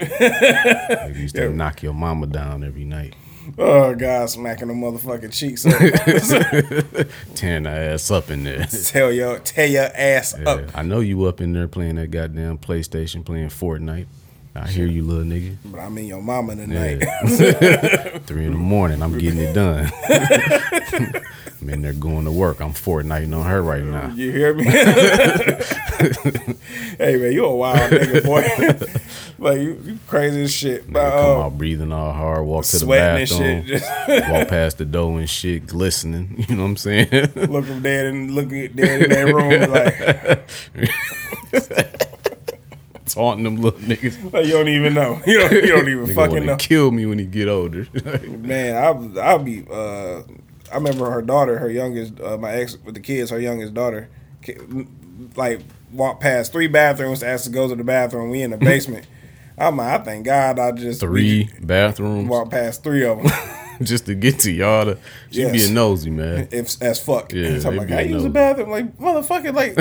you used to knock your mama down every night, Oh God, smacking the motherfucking cheeks up. tearing her ass up in there. tell your tear your ass Yeah, up. I know you up in there playing that goddamn PlayStation, playing Fortnite. I hear you, little nigga. But I mean your mama tonight. Yeah. Three in the morning, I'm getting it done. I'm in there going to work. I'm Fortniting on her right now. You hear me? hey man, you a wild nigga, boy. like you, you crazy as shit. Nigga But, come uh, out breathing all hard, walk to the bathroom, shit. Walk past the door and shit, glistening. You know what I'm saying? look them dead and look at dead in that room like, Taunting them little niggas. like you don't even know. You don't, you don't even fucking know. kill me when he get older. Man, I'll I'll be. Uh, I remember her daughter, her youngest, uh, my ex with the kids, her youngest daughter, like walked past three bathrooms to ask to go to the bathroom. We in the basement. I'm like, I thank God I just Three bathrooms walked past three of them. just to get to y'all. To, she Yes. being nosy, man. if as fuck. Yeah, I'm like, be I use the bathroom. Like motherfucker, like.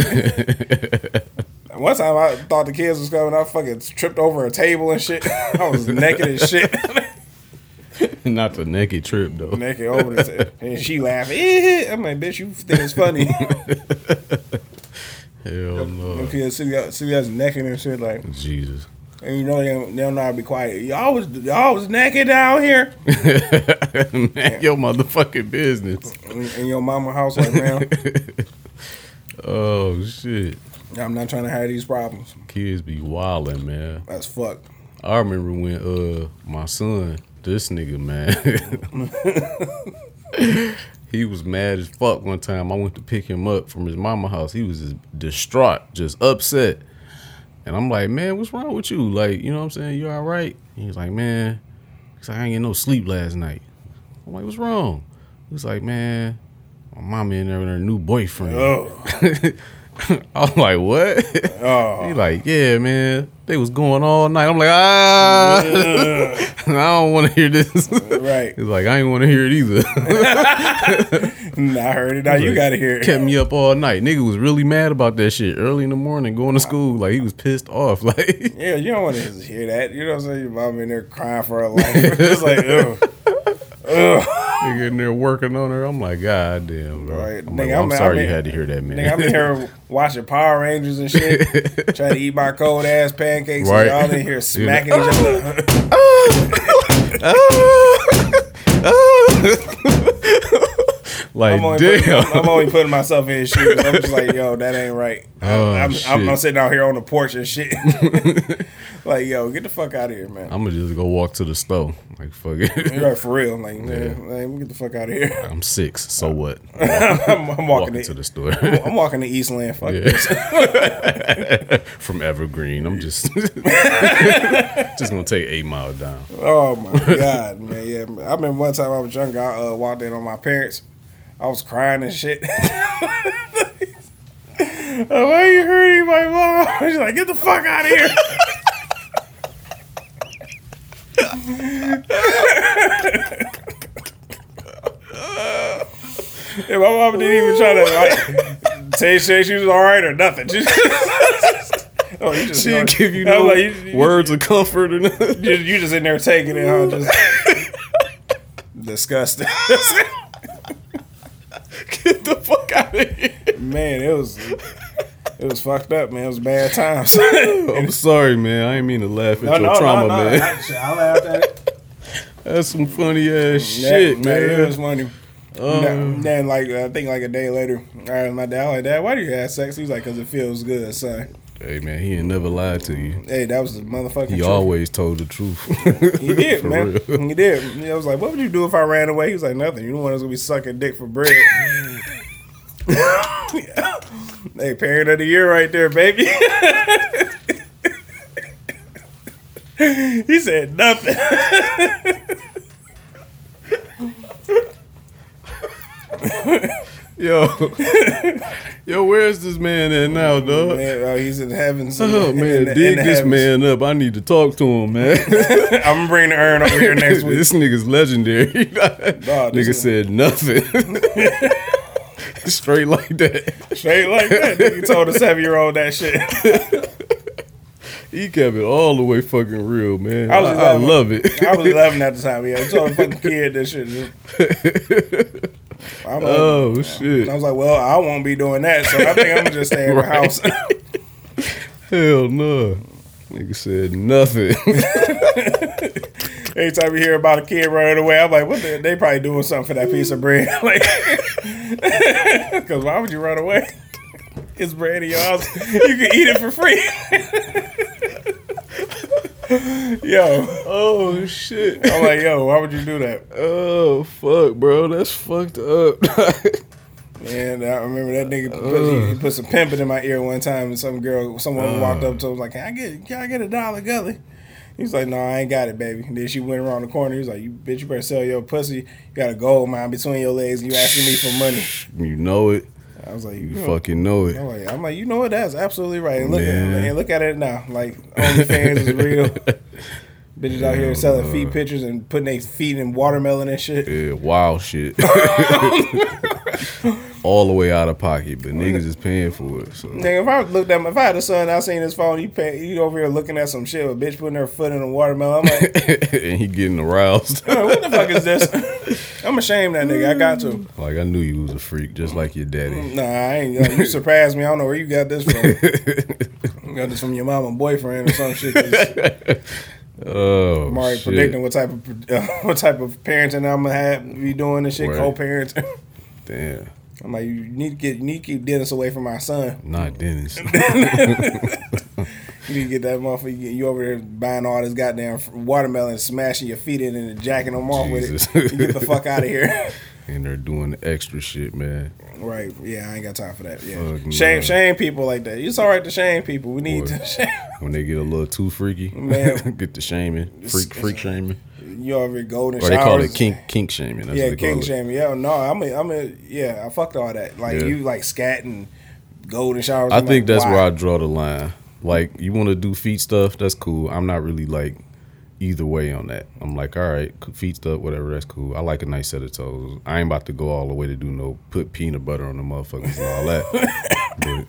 One time I thought the kids was coming, I fucking tripped over a table and shit. I was naked as shit. Not the naked trip though. naked over this, and she laughing. "Eh." I'm like, bitch, you think it's funny? Hell no. See, us- see us naked and shit like, Jesus. and you know they don't, they don't know how to be quiet. Y'all was y'all was naked down here Man, your motherfucking business. in, in your mama house like man. Oh shit. I'm not trying to have these problems. Kids be wildin', man. That's fucked. I remember when uh my son, this nigga man, he was mad as fuck one time. I went to pick him up from his mama house. He was just distraught, just upset. And I'm like, man, what's wrong with you? Like, you know what I'm saying? You all right? He was like, man, he's like, I ain't get no sleep last night. I'm like, what's wrong? He's like, man, my mama in there with her new boyfriend. Oh, I'm like, what? oh. He like, yeah, man. They was going all night. I'm like, ah, I don't want to hear this. right. He's like, I ain't want to hear it either. Nah, I heard it. Now you gotta hear it. Kept me up all night. Nigga was really mad about that shit. Early in the morning, going to school, like he was pissed off. Like, Yeah, you don't want to hear that. You know what I'm saying? Your mom in there crying for her life. It's like, ugh. Ugh. nigga in there working on her. I'm like, God damn, bro. Right. I'm, like, Nigga, well, I'm I'm- sorry I'm you had to hear that, man. Nigga, I'm in here watching Power Rangers and shit, trying to eat my cold ass pancakes. Right. And y'all in here smacking each other. Ah. Ah. Ah. Like, I'm only, damn. putting, I'm only putting myself in his shoes. I'm just like, yo, that ain't right. Oh, I'm, I'm. I'm sitting out here on the porch and shit. like, yo, get the fuck out of here, man. I'm gonna just go walk to the store. Like, fuck it. You're right, for real. I'm like, man, let me get the fuck out of here. I'm six, so what? I'm, walking, Walking to, to the store. I'm walking to Eastland. Fuck. Yeah. From Evergreen. I'm just just gonna take eight miles down. Oh my god, man! Yeah, I remember one time I was younger. I uh, walked in on my parents. I was crying and shit. Why are you hurting my mom? She's like, get the fuck out of here. and my mom didn't even try to like say say she was all right or nothing. She, oh, you just She didn't give you no like, you- you- words of comfort or nothing. you, you just in there taking it, huh? Just disgusting. Get the fuck out of here. man, it was it was fucked up, man. It was bad times. I'm sorry, man. I ain't mean to laugh at your trauma, man. I, I laughed at it. That's some funny ass shit, man. It was funny. Um, then, like I think like a day later, I asked my dad, like, Dad, why do you have sex? He's like, cause it feels good, son. hey, man, he ain't never lied to you. Hey, that was the motherfucking He truth. always told the truth. He did, man. real. He did. I was like, what would you do if I ran away? He was like, nothing. You don't want us to be sucking dick for bread. Hey, parent of the year right there, baby. he said nothing. Yo, yo, where's this man at now, dog? Man, oh, he's in heaven. Oh man, dig this man up. I need to talk to him, man. I'm gonna bring the urn over here next week. this nigga's legendary. Dog, Nigga said nothing. Straight like that. Straight like that. Nigga told a seven year old that shit. He kept it all the way fucking real, man. I I, was I 11. love it. I was 11 at the time. Yeah, I told a fucking kid that shit. I'm like- oh shit. I was like, well, I won't be doing that, so I think I'm just stay in the house. Hell no. Nigga said nothing. Anytime you hear about a kid running away, I'm like, what? The, they probably doing something for that piece of bread. Like, because why would you run away? It's bread in your house. You can eat it for free. yo, oh shit. I'm like, yo, why would you do that? Oh fuck, bro. That's fucked up. And I remember that nigga put, he put some pimping in my ear one time, and some girl, someone uh. walked up to him was like, "Can I get, can I get a dollar gully?" He's like, "No, I ain't got it, baby." And then she went around the corner. He's like, "You bitch, you better sell your pussy. You got a gold mine between your legs, and you asking me for money." you know it. I was like, You "You know." fucking know it. I'm like, I'm like, you know what? That's absolutely right. And look, at, and look at it now. Like OnlyFans is real. Bitches out here selling feet pictures and putting their feet in watermelon and shit. Yeah, wild shit. all the way out of pocket, but niggas is paying for it. So Nigga, if I looked at my, if I had a son, I seen his phone, he pay, he over here looking at some shit, a bitch putting her foot in a watermelon. I'm like, and he getting aroused. what the fuck is this? I'm ashamed that nigga. I got to. like I knew you was a freak, just like your daddy. Nah, I ain't. You surprised me. I don't know where you got this from. you got this from your mom and boyfriend or some shit. Oh, I'm already shit. predicting what type of uh, what type of parenting I'm gonna have be doing and shit. Right. Co-parenting. Damn, I'm like, you need to get, you need to keep Dennis away from my son. not Dennis. You need to get that motherfucker. You, you over there buying all this goddamn watermelon, smashing your feet in it and jacking them off Jesus. with it. You get the fuck out of here. And they're doing the extra shit, man. right? Yeah, I ain't got time for that. Yeah, Fuck shame, no. shame people like that. It's all right to shame people. We need Boy. to shame. When they get a little too freaky, Man. get the shaming, freak, freak shaming, You here golden or they call it showers. kink, kink shaming. That's yeah, king shaming. Yeah, no, I'm a, I'm a, yeah, I fucked all that. Like Yeah. you like scat and golden showers. I I'm think like, that's why? where I draw the line. Like, you want to do feet stuff, that's cool. I'm not really like either way on that. I'm like, all right, feet stuff, whatever, that's cool. I like a nice set of toes. I ain't about to go all the way to do no put peanut butter on the motherfuckers and all that. but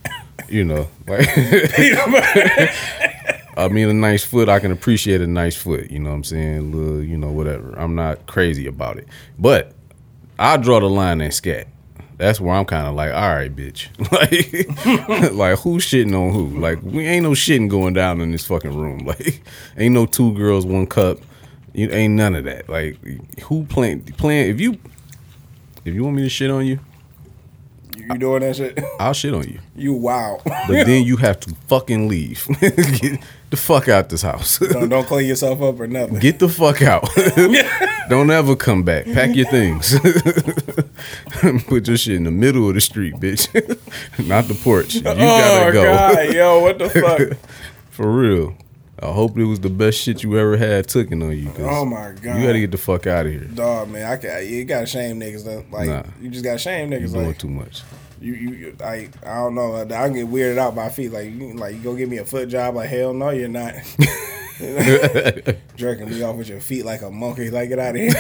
you know, like, I mean, a nice foot, I can appreciate a nice foot. You know what I'm saying? Little, you know, whatever. I'm not crazy about it, but I draw the line at scat. That's where I'm kind of like, all right, bitch. Like, like who's shitting on who? Like, we ain't no shitting going down in this fucking room. Like, ain't no two girls, one cup. You ain't none of that. Like, who playing? Playing? If you, if you want me to shit on you, You doing that shit? I'll shit on you. You wow. But then you have to fucking leave. Get the fuck out this house. don't, don't clean yourself up or nothing. Get the fuck out. Don't ever come back. Pack your things. Put your shit in the middle of the street, bitch. Not the porch. You gotta oh go. god, yo, what the fuck? For real. I hope it was the best shit you ever had taken on you. Oh my god. You gotta get the fuck out of here. Dog, man, I can You gotta shame niggas. Though. Like Nah. you just gotta shame You niggas. doing Like too much. you, you, you, like I don't know. I can get weirded out by feet. Like you, like you go give me a foot job. Like hell no, you're not. Jerking me off with your feet like a monkey. Like get out of here.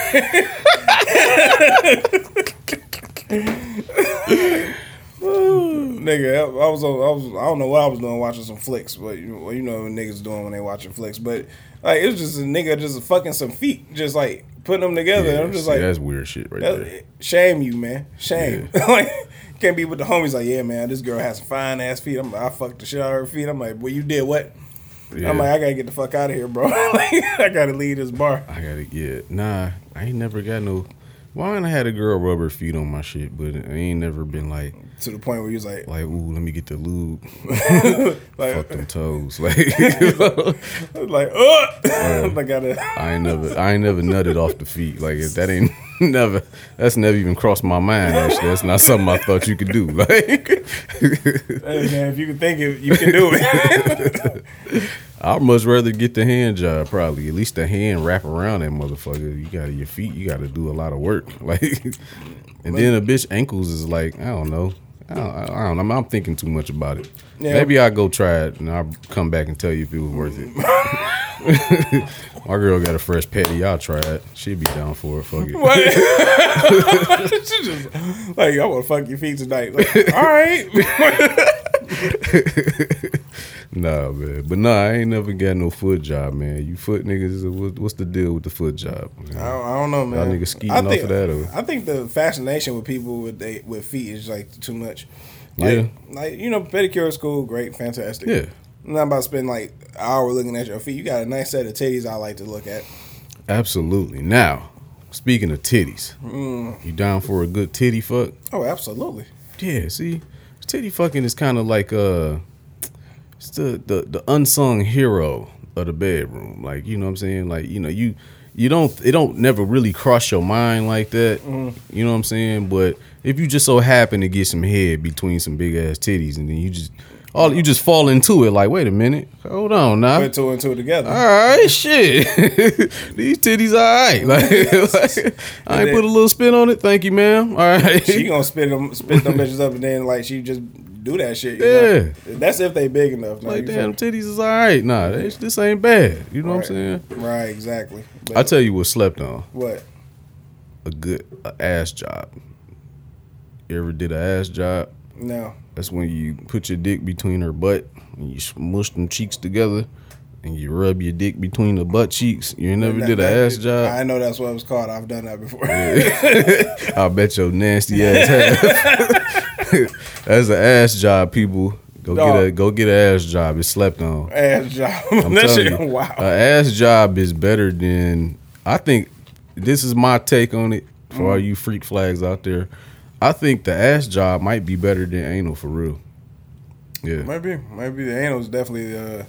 Nigga, I I was, on, I was, I don't know what I was doing watching some flicks, but you, well, you know what niggas doing when they watching flicks. But like, it was just a nigga just fucking some feet, just like putting them together. Yeah, I'm just like, that's weird shit right there. shame you, man. Shame. like, can't be with the homies like, yeah, man, this girl has some fine ass feet. I'm, I fucked the shit out of her feet. I'm like, well, you did what? Yeah. I'm like, I gotta get the fuck out of here, bro. like, I gotta leave this bar. I gotta get nah. I ain't never got no. Why ain't I had a girl rub her feet on my shit, but I ain't never been like To the point where he was like, like ooh let me get the lube, like, fuck them toes. Like like, oh, I gotta. I ain't never I ain't never nutted off the feet. Like if that ain't never that's never even crossed my mind. Actually, that's not something I thought you could do. Like Hey, man, if you can think it, you can do it. I'd much rather get the hand job. Probably at least the hand wrap around that motherfucker. You got your feet. You got to do a lot of work. Like and then a bitch ankles is like I don't know. I don't, I don't know. I'm, I'm thinking too much about it. Yeah. Maybe I'll go try it and I'll come back and tell you if it was worth it. My girl got a fresh patty. I'll try it. She'd be down for it. Fuck it. She just, like, I want to fuck your feet tonight. Like, all right. Nah, man. But nah, I ain't never got no foot job, man. You foot niggas, what's the deal with the foot job? I don't, I don't know, man. Y'all niggas skeeting I off think, of that, or- I think the fascination with people with they with feet is like too much. Like, Yeah. Like you know, pedicure is cool, great, fantastic. Yeah. I'm not about to spend like an hour looking at your feet. You got a nice set of titties I like to look at. Absolutely. Now, speaking of titties, Mm. you down for a good titty fuck? Oh, absolutely. Yeah, see, titty fucking is kind of like uh, it's the, the the unsung hero of the bedroom. Like you know what I'm saying? Like you know you you don't it don't never really cross your mind like that. Mm-hmm. You know what I'm saying? But if you just so happen to get some head between some big ass titties, and then you just all you just fall into it. Like wait a minute, hold on now. Put two and two together. All right, shit. These titties, all right. Like, like, I ain't put a little spin on it. Thank you, ma'am. All right. She gonna spit them, spit them bitches up, and then like she just do that shit. You Yeah. know? That's if they big enough. Now, like, damn, feel- titties is all right. Nah, this, this ain't bad. You know what I'm saying? Right, exactly. But I tell you what slept on what? a good a ass job. You ever did an ass job? No. That's when you put your dick between her butt and you smush them cheeks together and you rub your dick between the butt cheeks. You never That- did an ass job? I know that's what it was called. I've done that before. I bet your nasty ass have. That's an ass job, people. Go get a go get an ass job. It's slept on. ass job. I'm that telling shit, you, wow. An ass job is better than I think. This is my take on it for Mm. all you freak flags out there. I think the ass job might be better than anal for real. Yeah, maybe, maybe the anal's definitely, uh,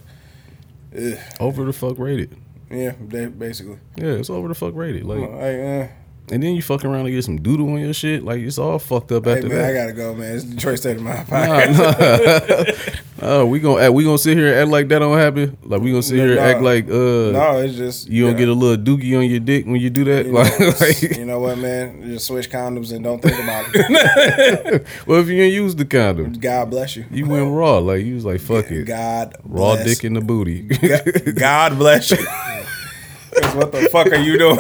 ugh. over the fuck rated. yeah, basically. Yeah, it's over the fuck rated. Like, Like, uh, and then you fucking around and get some doodle on your shit. Like, it's all fucked up hey after man, I gotta go, man. It's Detroit State of Mind podcast. Nah, nah. Oh, we gonna we gonna sit here and act like that don't happen. Like we gonna sit here and No, act like uh no, it's just you don't yeah. get a little dookie on your dick when you do that. You know, Like, like- you know what, man? Just switch condoms and don't think about it. well, if you didn't use the condom, God bless you. you went raw. Like you was like fuck it, God raw bless. dick in the booty. God- God bless you. 'Cause what the fuck are you doing?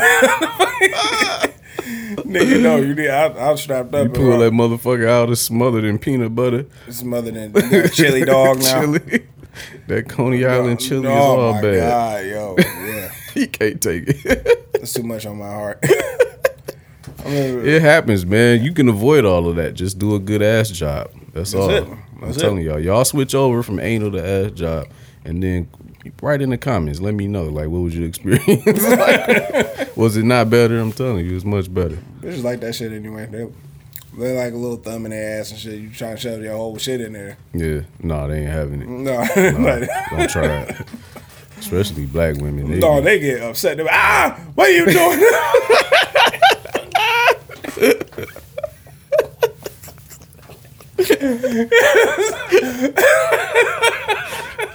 Nigga, no, you did. I, I was strapped up. you pull that motherfucker out, it's smothered in peanut butter. It's smothered in chili dog now. Chili. That Coney Island chili oh is all my bad. God, yo, yeah, He can't take it. it's too much on my heart. I mean, it happens, man. You can avoid all of that. Just do a good ass job. That's, all. it. I'm That's telling y'all. Y'all switch over from anal to ass job, and then write in the comments. Let me know. Like, what was your experience? Like, was it not better? I'm telling you, it's much better. bitches like that shit anyway. They, they like a little thumb in their ass and shit. You trying to shove your whole shit in there? Yeah. No, they ain't having it. No, No, don't try it. Especially black women. They, no, they get upset. They're like, ah, what are you doing?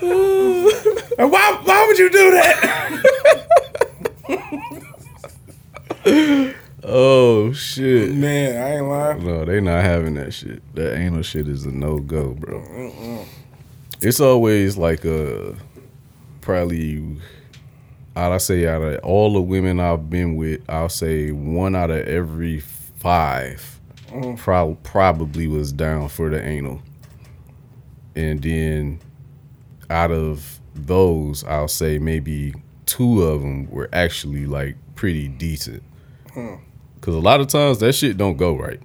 And why, why would you do that? oh shit. Man, I ain't lying. No, they not having that shit. That anal shit is a no go, bro. It's always like a probably. I'd say out of all the women I've been with, I'll say one out of every 5 mm. prob- probably was down for the anal, and then out of those, I'll say maybe two of them were actually like pretty decent. Hmm. Cause a lot of times that shit don't go right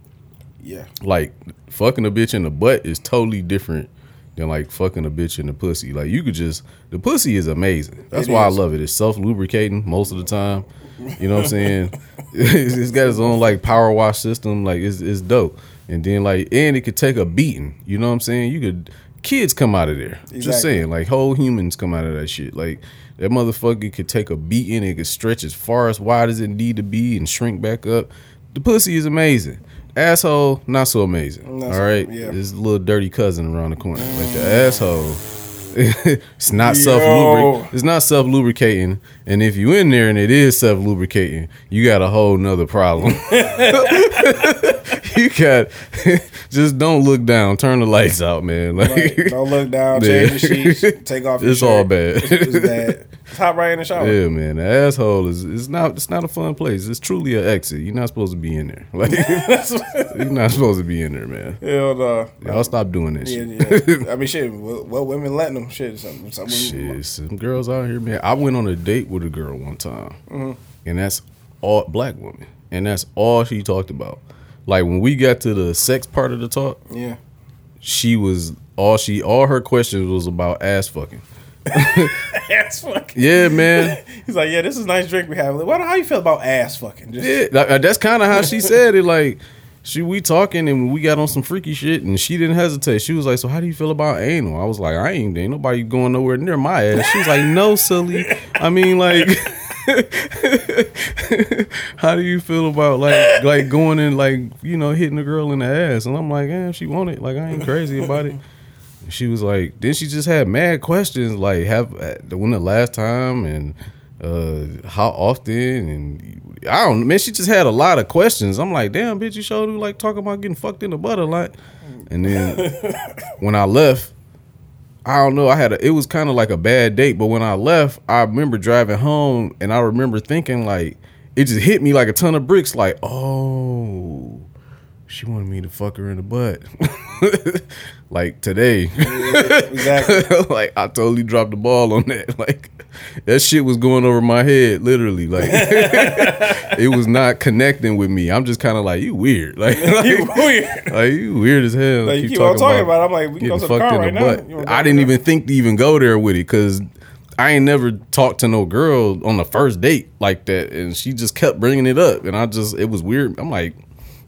Yeah. like fucking a bitch in the butt is totally different than like fucking a bitch in the pussy. Like you could just the pussy is amazing. That's It why is. I love it. It's self lubricating most of the time. You know what I'm saying? it's, it's got its own like power wash system. Like it's it's dope. And then like and it could take a beating. You know what I'm saying? You could kids come out of there. Just saying, like whole humans come out of that shit. Like that motherfucker could take a beating. And it could stretch as far as wide as it need to be and shrink back up. The pussy is amazing. Asshole, not so amazing. Not all so- right, yeah. this little dirty cousin around the corner. Like the mm. asshole, it's not self lubric. It's not self lubricating. And if you in there and it is self lubricating, you got a whole nother problem. you got just don't look down. Turn the lights out, man. Like Right. Don't look down, Yeah. change your sheets, take off your It's shirt. all bad. It's, it's bad. It's hot right in the shower. Yeah, man. The asshole is it's not it's not a fun place. It's truly an exit. You're not supposed to be in there. Like you're not supposed to be in there, man. Hell no. Y'all stop doing that Yeah, shit. yeah. I mean, shit. What, what women letting them? Shit. Some, some women, Shit, some girls out here, man. I went on a date with a girl one time, Mm-hmm. and that's all black woman, and that's all she talked about. Like when we got to the sex part of the talk, Yeah. she was all she all her questions was about ass fucking. Ass fucking. Yeah, man. He's like, yeah, this is a nice drink we have. Like, What? How you feel about ass fucking? Just, Yeah, that- that's kind of how she said it. Like, she we talking and we got on some freaky shit, and she didn't hesitate. She was like, "So how do you feel about anal?" I was like, "I ain't ain't nobody going nowhere near my ass." She was like, "No, silly. I mean, like." how do you feel about like like going and like you know hitting a girl in the ass and i'm like yeah she want it like i ain't crazy about it And she was like then she just had mad questions like have uh, when the last time and uh how often and i don't man she just had a lot of questions i'm like damn bitch you showed you like talking about getting fucked in the butt a lot and then when i left I don't know. I had a, it was kind of like a bad date, but when I left, I remember driving home and I remember thinking like it just hit me like a ton of bricks. Like, oh, she wanted me to fuck her in the butt. like today. exactly. like I totally dropped the ball on that. Like that shit was going over my head, literally. Like it was not connecting with me. I'm just kind of like you weird. Like, like you weird. like you weird as hell. Like, you keep on talking about it. I'm like, we can go to the car right the now. butt. You wanna I didn't even think to even go there with it because I ain't never talked to no girl on the first date like that, and she just kept bringing it up, and I just it was weird. I'm like,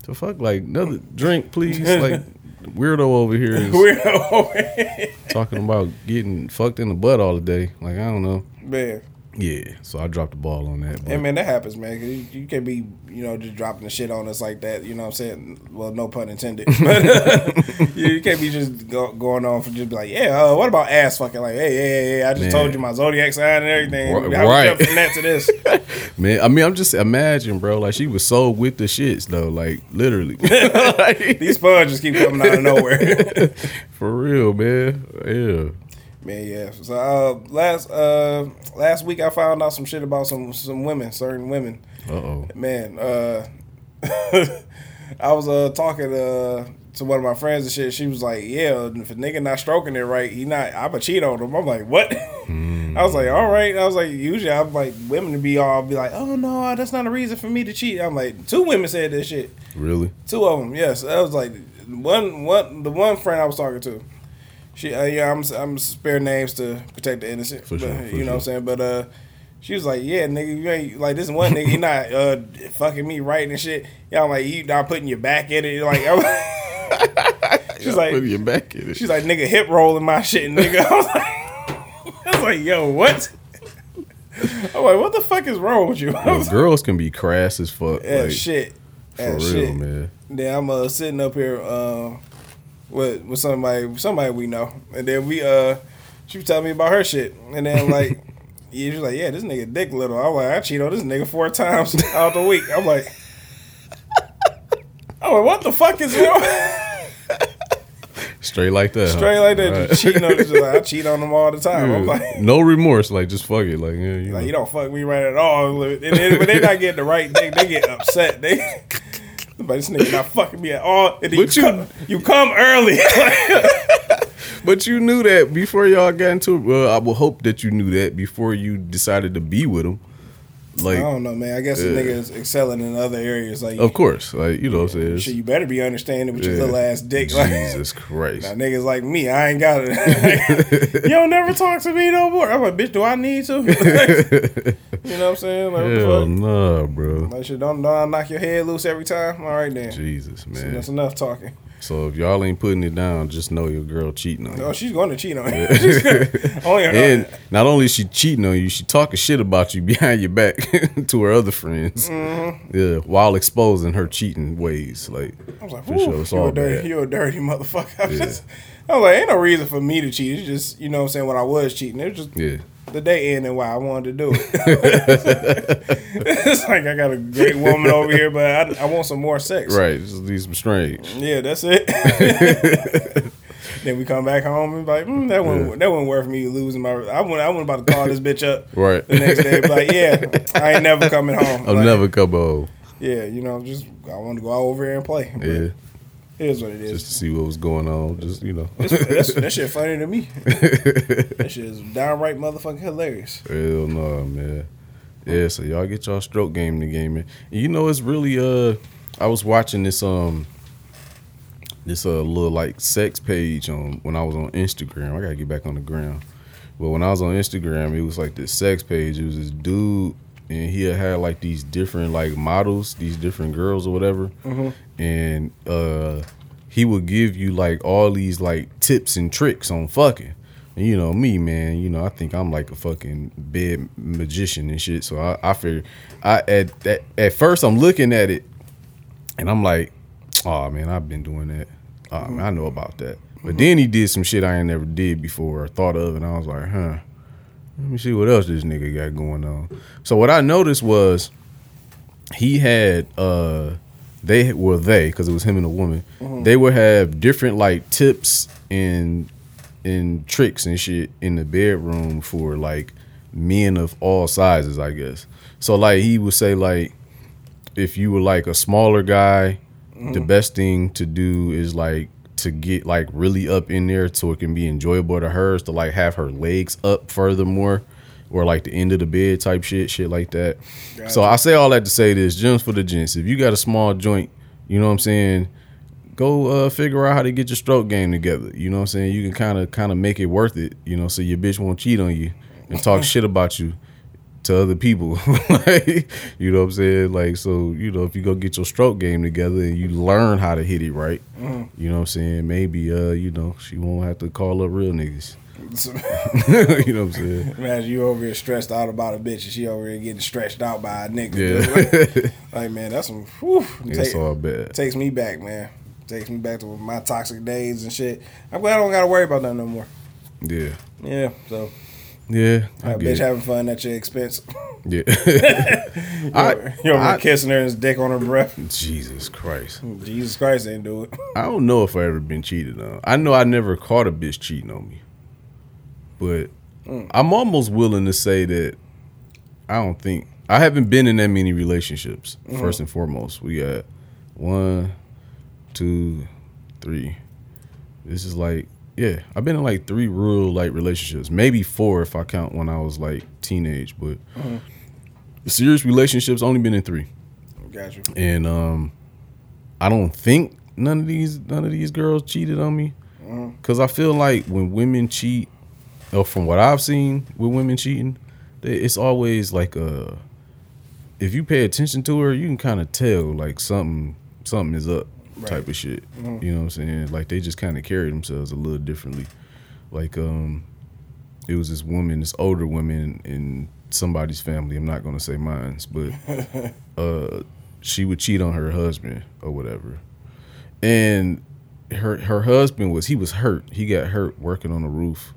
the fuck, like another drink, please, like. Weirdo over here is Weirdo. talking about getting fucked in the butt all the day. Like I don't know. man. Yeah, so I dropped the ball on that. But Hey man, that happens, man. you, you can't be, you know, just dropping the shit on us like that. You know what I'm saying? Well, no pun intended. But you, you can't be just go, going on for just be like, yeah. Uh, what about ass fucking? Like, hey, hey, hey, I just Man. told you my zodiac sign and everything. Right- How right. from that to this? Man, I mean, I'm just imagine, bro. Like she was so with the shits though, like literally, Like, These sponges keep coming out of nowhere. for real, man. Yeah. Man, yeah. So uh, last uh, last week I found out some shit about some some women, certain women. Uh oh. Man, uh, I was uh talking uh to one of my friends and shit. She was like, "Yeah, if a nigga not stroking it right, he not. I'ma cheat on him." I'm like, "What?" I was like, "All right." I was like, "Usually I'm like women to be all be like, oh no, that's not a reason for me to cheat." I'm like, two women said this shit. Really? Two of them, yes. I was like one, one, the one friend I was talking to. She, uh, yeah, I'm, I'm spare names to protect the innocent. For but, sure, for you know what I'm saying? But uh, she was like, yeah, nigga, you ain't like this one nigga, he not uh fucking me right and shit. Yeah, I'm like, you not putting your back in it. Like, I'm, she's like, put your back in it. she's like, nigga, hip rolling my shit, nigga. I was like, I was like, yo, what? I'm like, what the fuck is wrong with you? Yo, girls can be crass as fuck. yeah, like, shit. For real, shit. man. Then I'm uh, sitting up here uh, with with somebody somebody we know, and then we uh she was telling me about her shit, and then like yeah, she was like, yeah, this nigga dick little. I'm like, I cheat on this nigga four times out the week. I'm like, I'm like, what the fuck is wrong? Straight like that. huh? Straight like that, Right. just cheating on. Just like, I cheat on them all the time. I'm like. no remorse. Like just fuck it. Like yeah, you Like you don't fuck me right at all, and then, when they not getting the right thing, they get upset. They, but this nigga not fucking me at all. And then But you, you- come, you come early. But you knew that before y'all got into it. Well, I will hope that you knew that before you decided to be with him. Like, I don't know, man. I guess the nigga is excelling in other areas. Like, of course, like you know, what I'm saying. shit, you better be understanding with your Yeah. little ass dick. Like, Jesus Christ. now niggas like me, I ain't got it. you don't never talk to me no more. I'm like, bitch, do I need to? You know what I'm saying? Like, Hell no, bro. Like, shit, don't, don't knock your head loose every time? All right, then. Jesus, So man. that's enough talking. So if y'all ain't putting it down, just know your girl cheating on you. Oh, she's going to cheat on you. Only. And not only is she cheating on you, she talking shit about you behind your back to her other friends. Mm-hmm. Yeah, while exposing her cheating ways. Like, I was like, for sure, it's you all a dirty, bad. you a dirty motherfucker. I was, Yeah. just, I was like, ain't no reason for me to cheat. It's just, you know what I'm saying, when I was cheating. It was just Yeah. The day ended why I wanted to do it. it's like I got a great woman over here, but I, I want some more sex. Right. Just leave some strange. Yeah, that's it. then we come back home and be like, mm, that one, Yeah. that wasn't worth me losing my. I went, I went about to call this bitch up Right. the next day. Be like, yeah, I ain't never coming home. I'll Like, never come home. Yeah, you know, just I want to go out over here and play. But Yeah. It is what it is. Just to see what was going on. Just, you know. That's, that shit funny to me. that shit is downright motherfucking hilarious. Hell no, man. Yeah, so y'all get y'all stroke game in the game, man. You know, it's really uh I was watching this um this uh little like sex page on when I was on Instagram. I gotta get back on the ground. But when I was on Instagram, it was like this sex page. It was this dude and he had had like these different like models, these different girls or whatever. And uh he would give you like all these like tips and tricks on fucking. And you know me, man. You know I think I'm like a fucking bed magician and shit. So I, I figured, I at, at at first I'm looking at it, and I'm like, oh man, I've been doing that. Oh man, I know about that. But then he did some shit I ain't never did before or thought of, and I was like, huh. Let me see what else this nigga got going on. So what I noticed was he had uh they well they because it was him and a woman they would have different like tips and and tricks and shit in the bedroom for like men of all sizes i guess. So like he would say like if you were like a smaller guy the best thing to do is like to get like really up in there so it can be enjoyable to her is to like have her legs up furthermore or like the end of the bed type shit, shit like that. So I say all that to say this, gems for the gents. If you got a small joint, you know what I'm saying, go uh figure out how to get your stroke game together. You know what I'm saying? You can kind of kind of make it worth it, you know, so your bitch won't cheat on you and talk shit about you to other people. like, you know what I'm saying? Like so, you know, if you go get your stroke game together and you learn how to hit it right, you know what I'm saying? Maybe uh, you know, she won't have to call up real niggas. you know what I'm saying? Imagine you over here stressed out about a bitch and she over here getting stretched out by a nigga. Yeah. like, man, that's some. Whew, It's take- all bad. takes me back, man. Takes me back to my toxic days and shit. I'm glad I don't gotta worry about that no more. Yeah. Yeah, so Yeah. I bitch it. having fun at your expense. Yeah. I, you over I- kissing her and his dick on her breath. Jesus Christ. Jesus Christ ain't do it. I don't know if I ever been cheated on. I know I never caught a bitch cheating on me. But mm. I'm almost willing to say that I don't think I haven't been in that many relationships. Mm-hmm. First and foremost, we got one, two, three. This is like yeah, I've been in like three real like relationships, maybe four if I count when I was like teenage. But serious relationships only been in three Got you. and um, I don't think none of these none of these girls cheated on me, because I feel like when women cheat, or from what I've seen with women cheating, they, it's always like a if you pay attention to her, you can kind of tell like something something is up type of shit. You know what I'm saying? Like they just kind of carry themselves a little differently. Like um, it was this woman, this older woman in somebody's family. I'm not gonna say mine's, but uh, she would cheat on her husband or whatever, and her her husband was he was hurt. He got hurt working on the roof.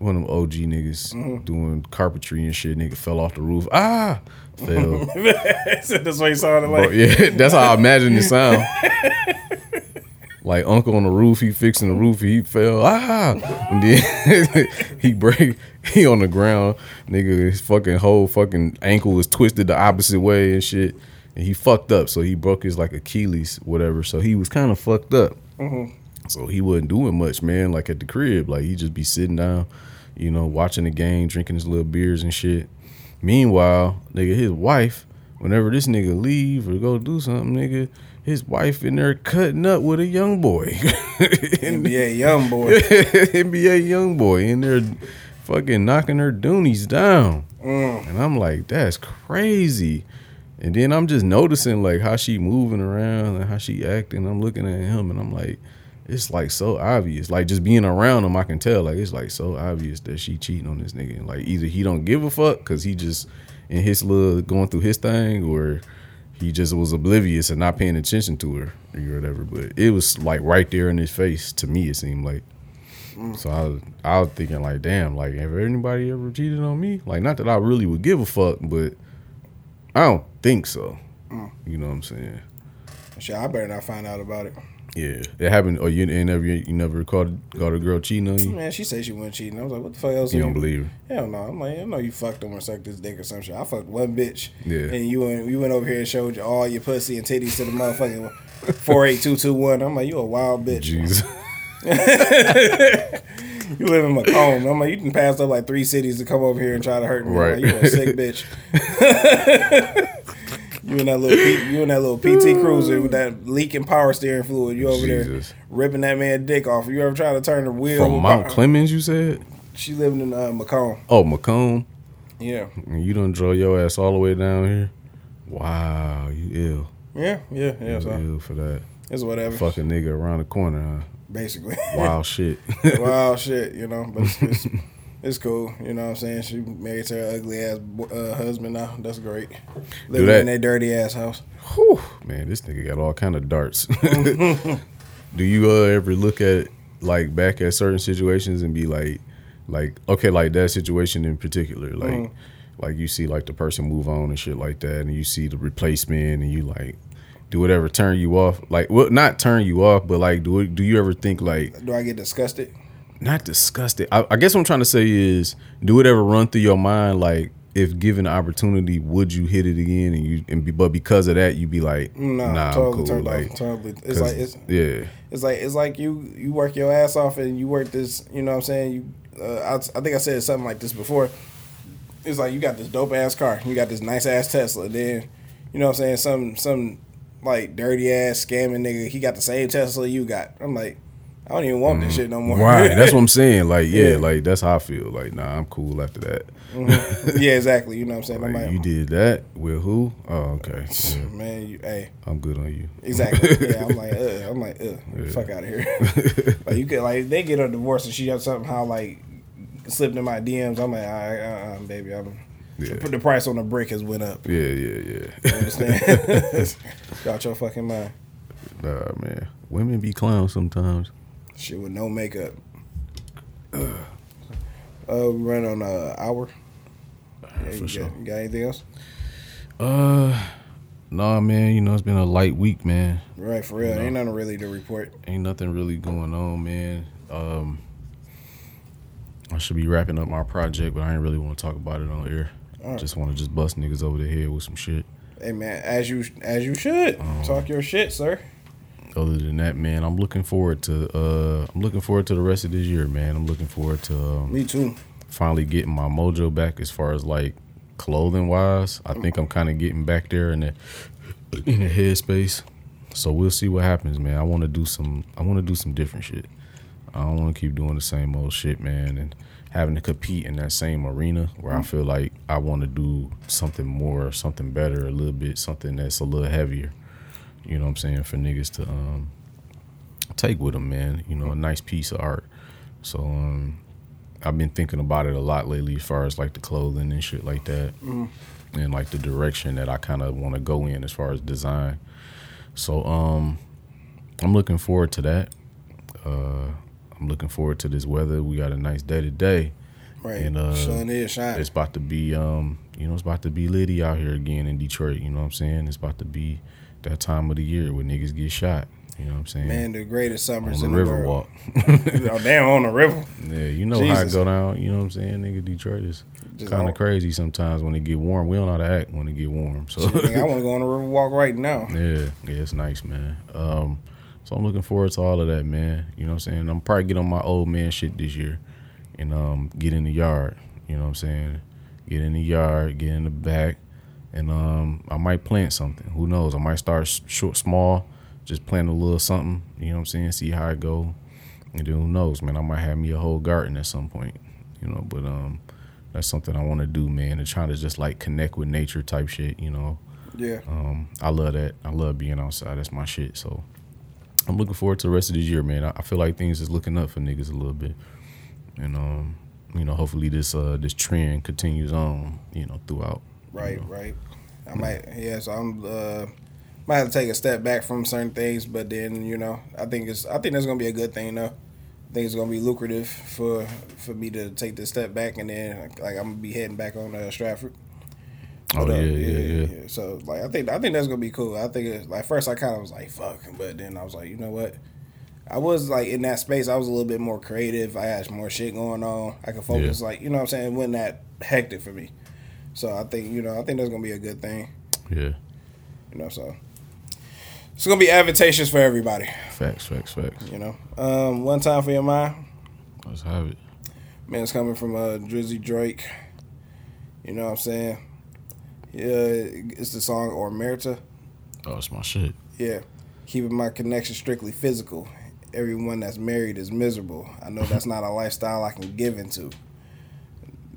One of them OG niggas doing carpentry and shit. Nigga fell off the roof. Ah, fell. That's what he sounded it Bro, like. yeah, that's how I imagine it sound. like uncle on the roof, he fixing the roof, he fell. Ah, and then he break. He on the ground, nigga. His fucking whole fucking ankle was twisted the opposite way and shit. And he fucked up, so he broke his like Achilles, whatever. So he was kind of fucked up. So he wasn't doing much, man. Like at the crib, like he just be sitting down, you know, watching the game, drinking his little beers and shit. Meanwhile, nigga, his wife, whenever this nigga leave or go do something, nigga, his wife in there cutting up with a young boy, NBA YoungBoy. NBA YoungBoy in there, fucking knocking her doonies down, mm. and I'm like, that's crazy. And then I'm just noticing like how she moving around and how she acting. I'm looking at him and I'm like, it's like so obvious. Like just being around him, I can tell. Like it's like so obvious that she cheating on this nigga. And like either he don't give a fuck because he just in his little going through his thing, or he just was oblivious and not paying attention to her or whatever. But it was like right there in his face. To me, it seemed like. So I was, I was thinking like, damn, like have anybody ever cheated on me? Like not that I really would give a fuck, but I don't think so. Mm. You know what I'm saying? Shit, I better not find out about it. Yeah, it happened. Or you never you never caught caught a girl cheating on you? Man, she said she wasn't cheating. I was like, what the fuck else? You don't believe her? Hell no. I'm like, I know you fucked him or sucked his dick or some shit. I fucked one bitch. Yeah. And you went, you went over here and showed you all your pussy and titties to the motherfucking 48221. I'm like, you a wild bitch. Jeez. You live in Macomb. I'm like, you can pass up like three cities to come over here and try to hurt me. Right. Like, you a sick bitch. you in that little P, you in that little PT Cruiser with that leaking power steering fluid. You over Jesus. there ripping that man dick off. You ever try to turn the wheel? From Mount Clemens, you said? She living in uh, Macomb. Oh, Macomb. Yeah. And you done draw your ass all the way down here. Wow, you ill. Yeah, yeah, yeah. You So ill for that. it's whatever. Fucking nigga around the corner, Basically. huh? Wild shit. Wild shit, you know. But it's, it's, it's cool. You know what I'm saying? She married to her ugly ass uh, husband now. That's great. Living that. in that dirty ass house. Whew, man, this nigga got all kind of darts. Do you uh, ever look at like back at certain situations and be like, like okay, like that situation in particular, like, Mm. like you see like the person move on and shit like that, and you see the replacement, and you like, do whatever turn you off? Like, well, not turn you off, but like, do it, do you ever think like, Do I get disgusted? Not disgusted? I, I guess what I'm trying to say is, do it ever run through your mind like, if given the opportunity, would you hit it again? And you and be, but because of that, you'd be like, No, nah, totally cool. Like, off. Totally. It's like it's yeah, it's like it's like you you work your ass off and you work this. You know what I'm saying? You, uh, I, I think I said something like this before. It's like you got this dope ass car, you got this nice ass Tesla. Then, you know what I'm saying? Some some like dirty ass scamming nigga. He got the same Tesla you got. I'm like, I don't even want this shit no more. Right. That's what I'm saying. Like, yeah, Yeah. like that's how I feel. Like, nah, I'm cool after that. yeah, exactly. You know what I'm saying? I'm Like, like, you did that with who? Oh, okay. Yeah, man, you, hey, I'm good on you. exactly. Yeah, I'm like, uh, I'm like, uh, fuck out of here. like you could like they get a divorce and she got somehow like slipped in my DMs. I'm like, all right, uh, uh, baby, I'm. Yeah. Put the price on the brick has went up. Yeah, yeah, yeah. You understand? Got your fucking mind. nah, man. Women be clowns sometimes. Shit with no makeup. Uh, we run on an hour. Yeah, for you, sure. got, you got anything else? Uh, nah, man. You know it's been a light week, man. Right, for real. No. Ain't nothing really to report. Ain't nothing really going on, man. Um, I should be wrapping up my project, but I ain't really want to talk about it on air. Alright. Just want to just bust niggas over the head with some shit. Hey man, as you as you should Oh. talk your shit, sir. Other than that, man, I'm looking forward to uh, I'm looking forward to the rest of this year, man. I'm looking forward to um, Me too. finally getting my mojo back as far as like clothing wise. I think I'm kind of getting back there in the in the headspace. So we'll see what happens, man. I want to do some I want to do some different shit. I don't want to keep doing the same old shit, man, and having to compete in that same arena where I feel like I want to do something more, something better, a little bit, something that's a little heavier. You know what I'm saying? For niggas to um take with them, man. You know, a nice piece of art. So um I've been thinking about it a lot lately as far as like the clothing and shit like that. And like the direction that I kind of want to go in as far as design. So um I'm looking forward to that. Uh I'm looking forward to this weather. We got a nice day today. Right. And, uh, Sun is shining. It's about to be um, you know, it's about to be litty out here again in Detroit, you know what I'm saying? It's about to be that time of the year where niggas get shot. You know what I'm saying? Man, the greatest on summers the in river the walk. oh, damn, on the river. Yeah, you know how it go down. You know what I'm saying, nigga? Detroit is kind of crazy sometimes when it get warm. We don't know how to act when it get warm. So I want to go on the river walk right now. yeah, yeah, it's nice, man. Um, so I'm looking forward to all of that, man. You know what I'm saying? I'm probably get on my old man shit this year, and um, get in the yard. You know what I'm saying? Get in the yard, get in the back, and um, I might plant something. Who knows? I might start short, small, just plant a little something. You know what I'm saying? See how it go, and then who knows, man? I might have me a whole garden at some point. You know, but um, that's something I want to do, man. And trying to just like connect with nature type shit. You know. Yeah. Um, I love that. I love being outside. That's my shit. So I'm looking forward to the rest of this year, man. I, I feel like things is looking up for niggas a little bit, and um, you know, hopefully this uh this trend continues on, you know, throughout. Right, you know. right. I might, yeah. So I'm, uh, might have to take a step back from certain things, but then you know, I think it's, I think that's gonna be a good thing, though. I think it's gonna be lucrative for for me to take this step back, and then like I'm gonna be heading back on uh, Stratford. Oh uh, yeah, yeah, yeah, So like, I think I think that's gonna be cool. I think it's, like first I kind of was like fuck, but then I was like, you know what? I was like in that space. I was a little bit more creative. I had more shit going on. I could focus. Like you know what I'm saying. It wasn't that hectic for me. So I think you know I think that's gonna be a good thing. Yeah. You know so. It's gonna be advantageous for everybody. Facts, facts, facts. You know. Um, one time for your mind, Let's have it. man. It's coming from uh, Drizzy Drake. You know what I'm saying? Yeah, it's the song or Merita. Oh, it's my shit. Yeah. Keeping my connection strictly physical. Everyone that's married is miserable. I know that's not a lifestyle I can give into.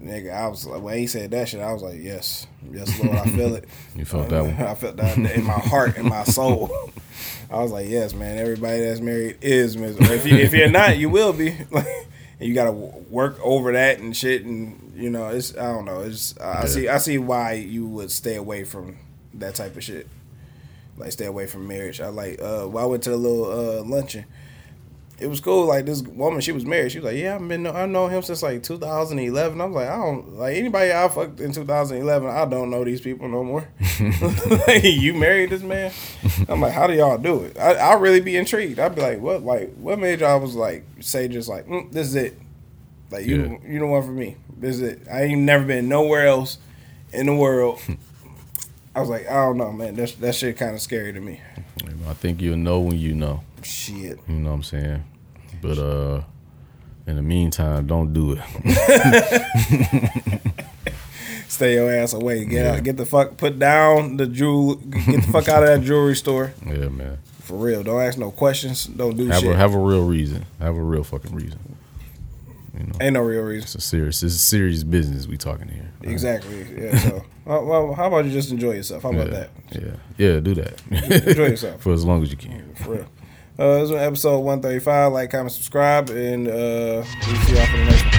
Nigga, I was like, when he said that shit, I was like, yes, yes, Lord, I feel it. You felt that one. I felt that in my heart, in my soul. I was like, yes, man. Everybody that's married is miserable. If you if you're not, you will be. Like, and you got to work over that and shit, and you know, it's I don't know. It's I Yeah. see I see why you would stay away from that type of shit. Like stay away from marriage. I like. Uh, well, I went to a little uh, luncheon. It was cool. Like this woman, she was married. She was like, "Yeah, I've been. I know him since like 2011." I was like, "I don't like anybody I fucked in 2011. I don't know these people no more." like, you married this man? I'm like, "How do y'all do it?" I I really be intrigued. I'd be like, "What? Like, what made y'all was like say just like mm, this is it? Like you Yeah. you the one for me. This is it. I ain't never been nowhere else." in the world. I was like, I don't know, man. That that shit kind of scary to me. I think you'll know when you know. Shit. You know what I'm saying? But uh, in the meantime, don't do it. Stay your ass away. Get Yeah. out. Get the fuck. Put down the jewel. Get the fuck out of that jewelry store. yeah, man. For real. Don't ask no questions. Don't do Have shit. a have a real reason. Have a real fucking reason. You know, Ain't no real reason. it's a serious. It's a serious business we talking here. Exactly. Yeah. So, well, how about you just enjoy yourself? How about yeah, that? Yeah, yeah. Do that. Enjoy yourself. for as long as you can. For real. Uh, this was episode 135. Like, comment, subscribe, and uh, we'll see y'all for the next one.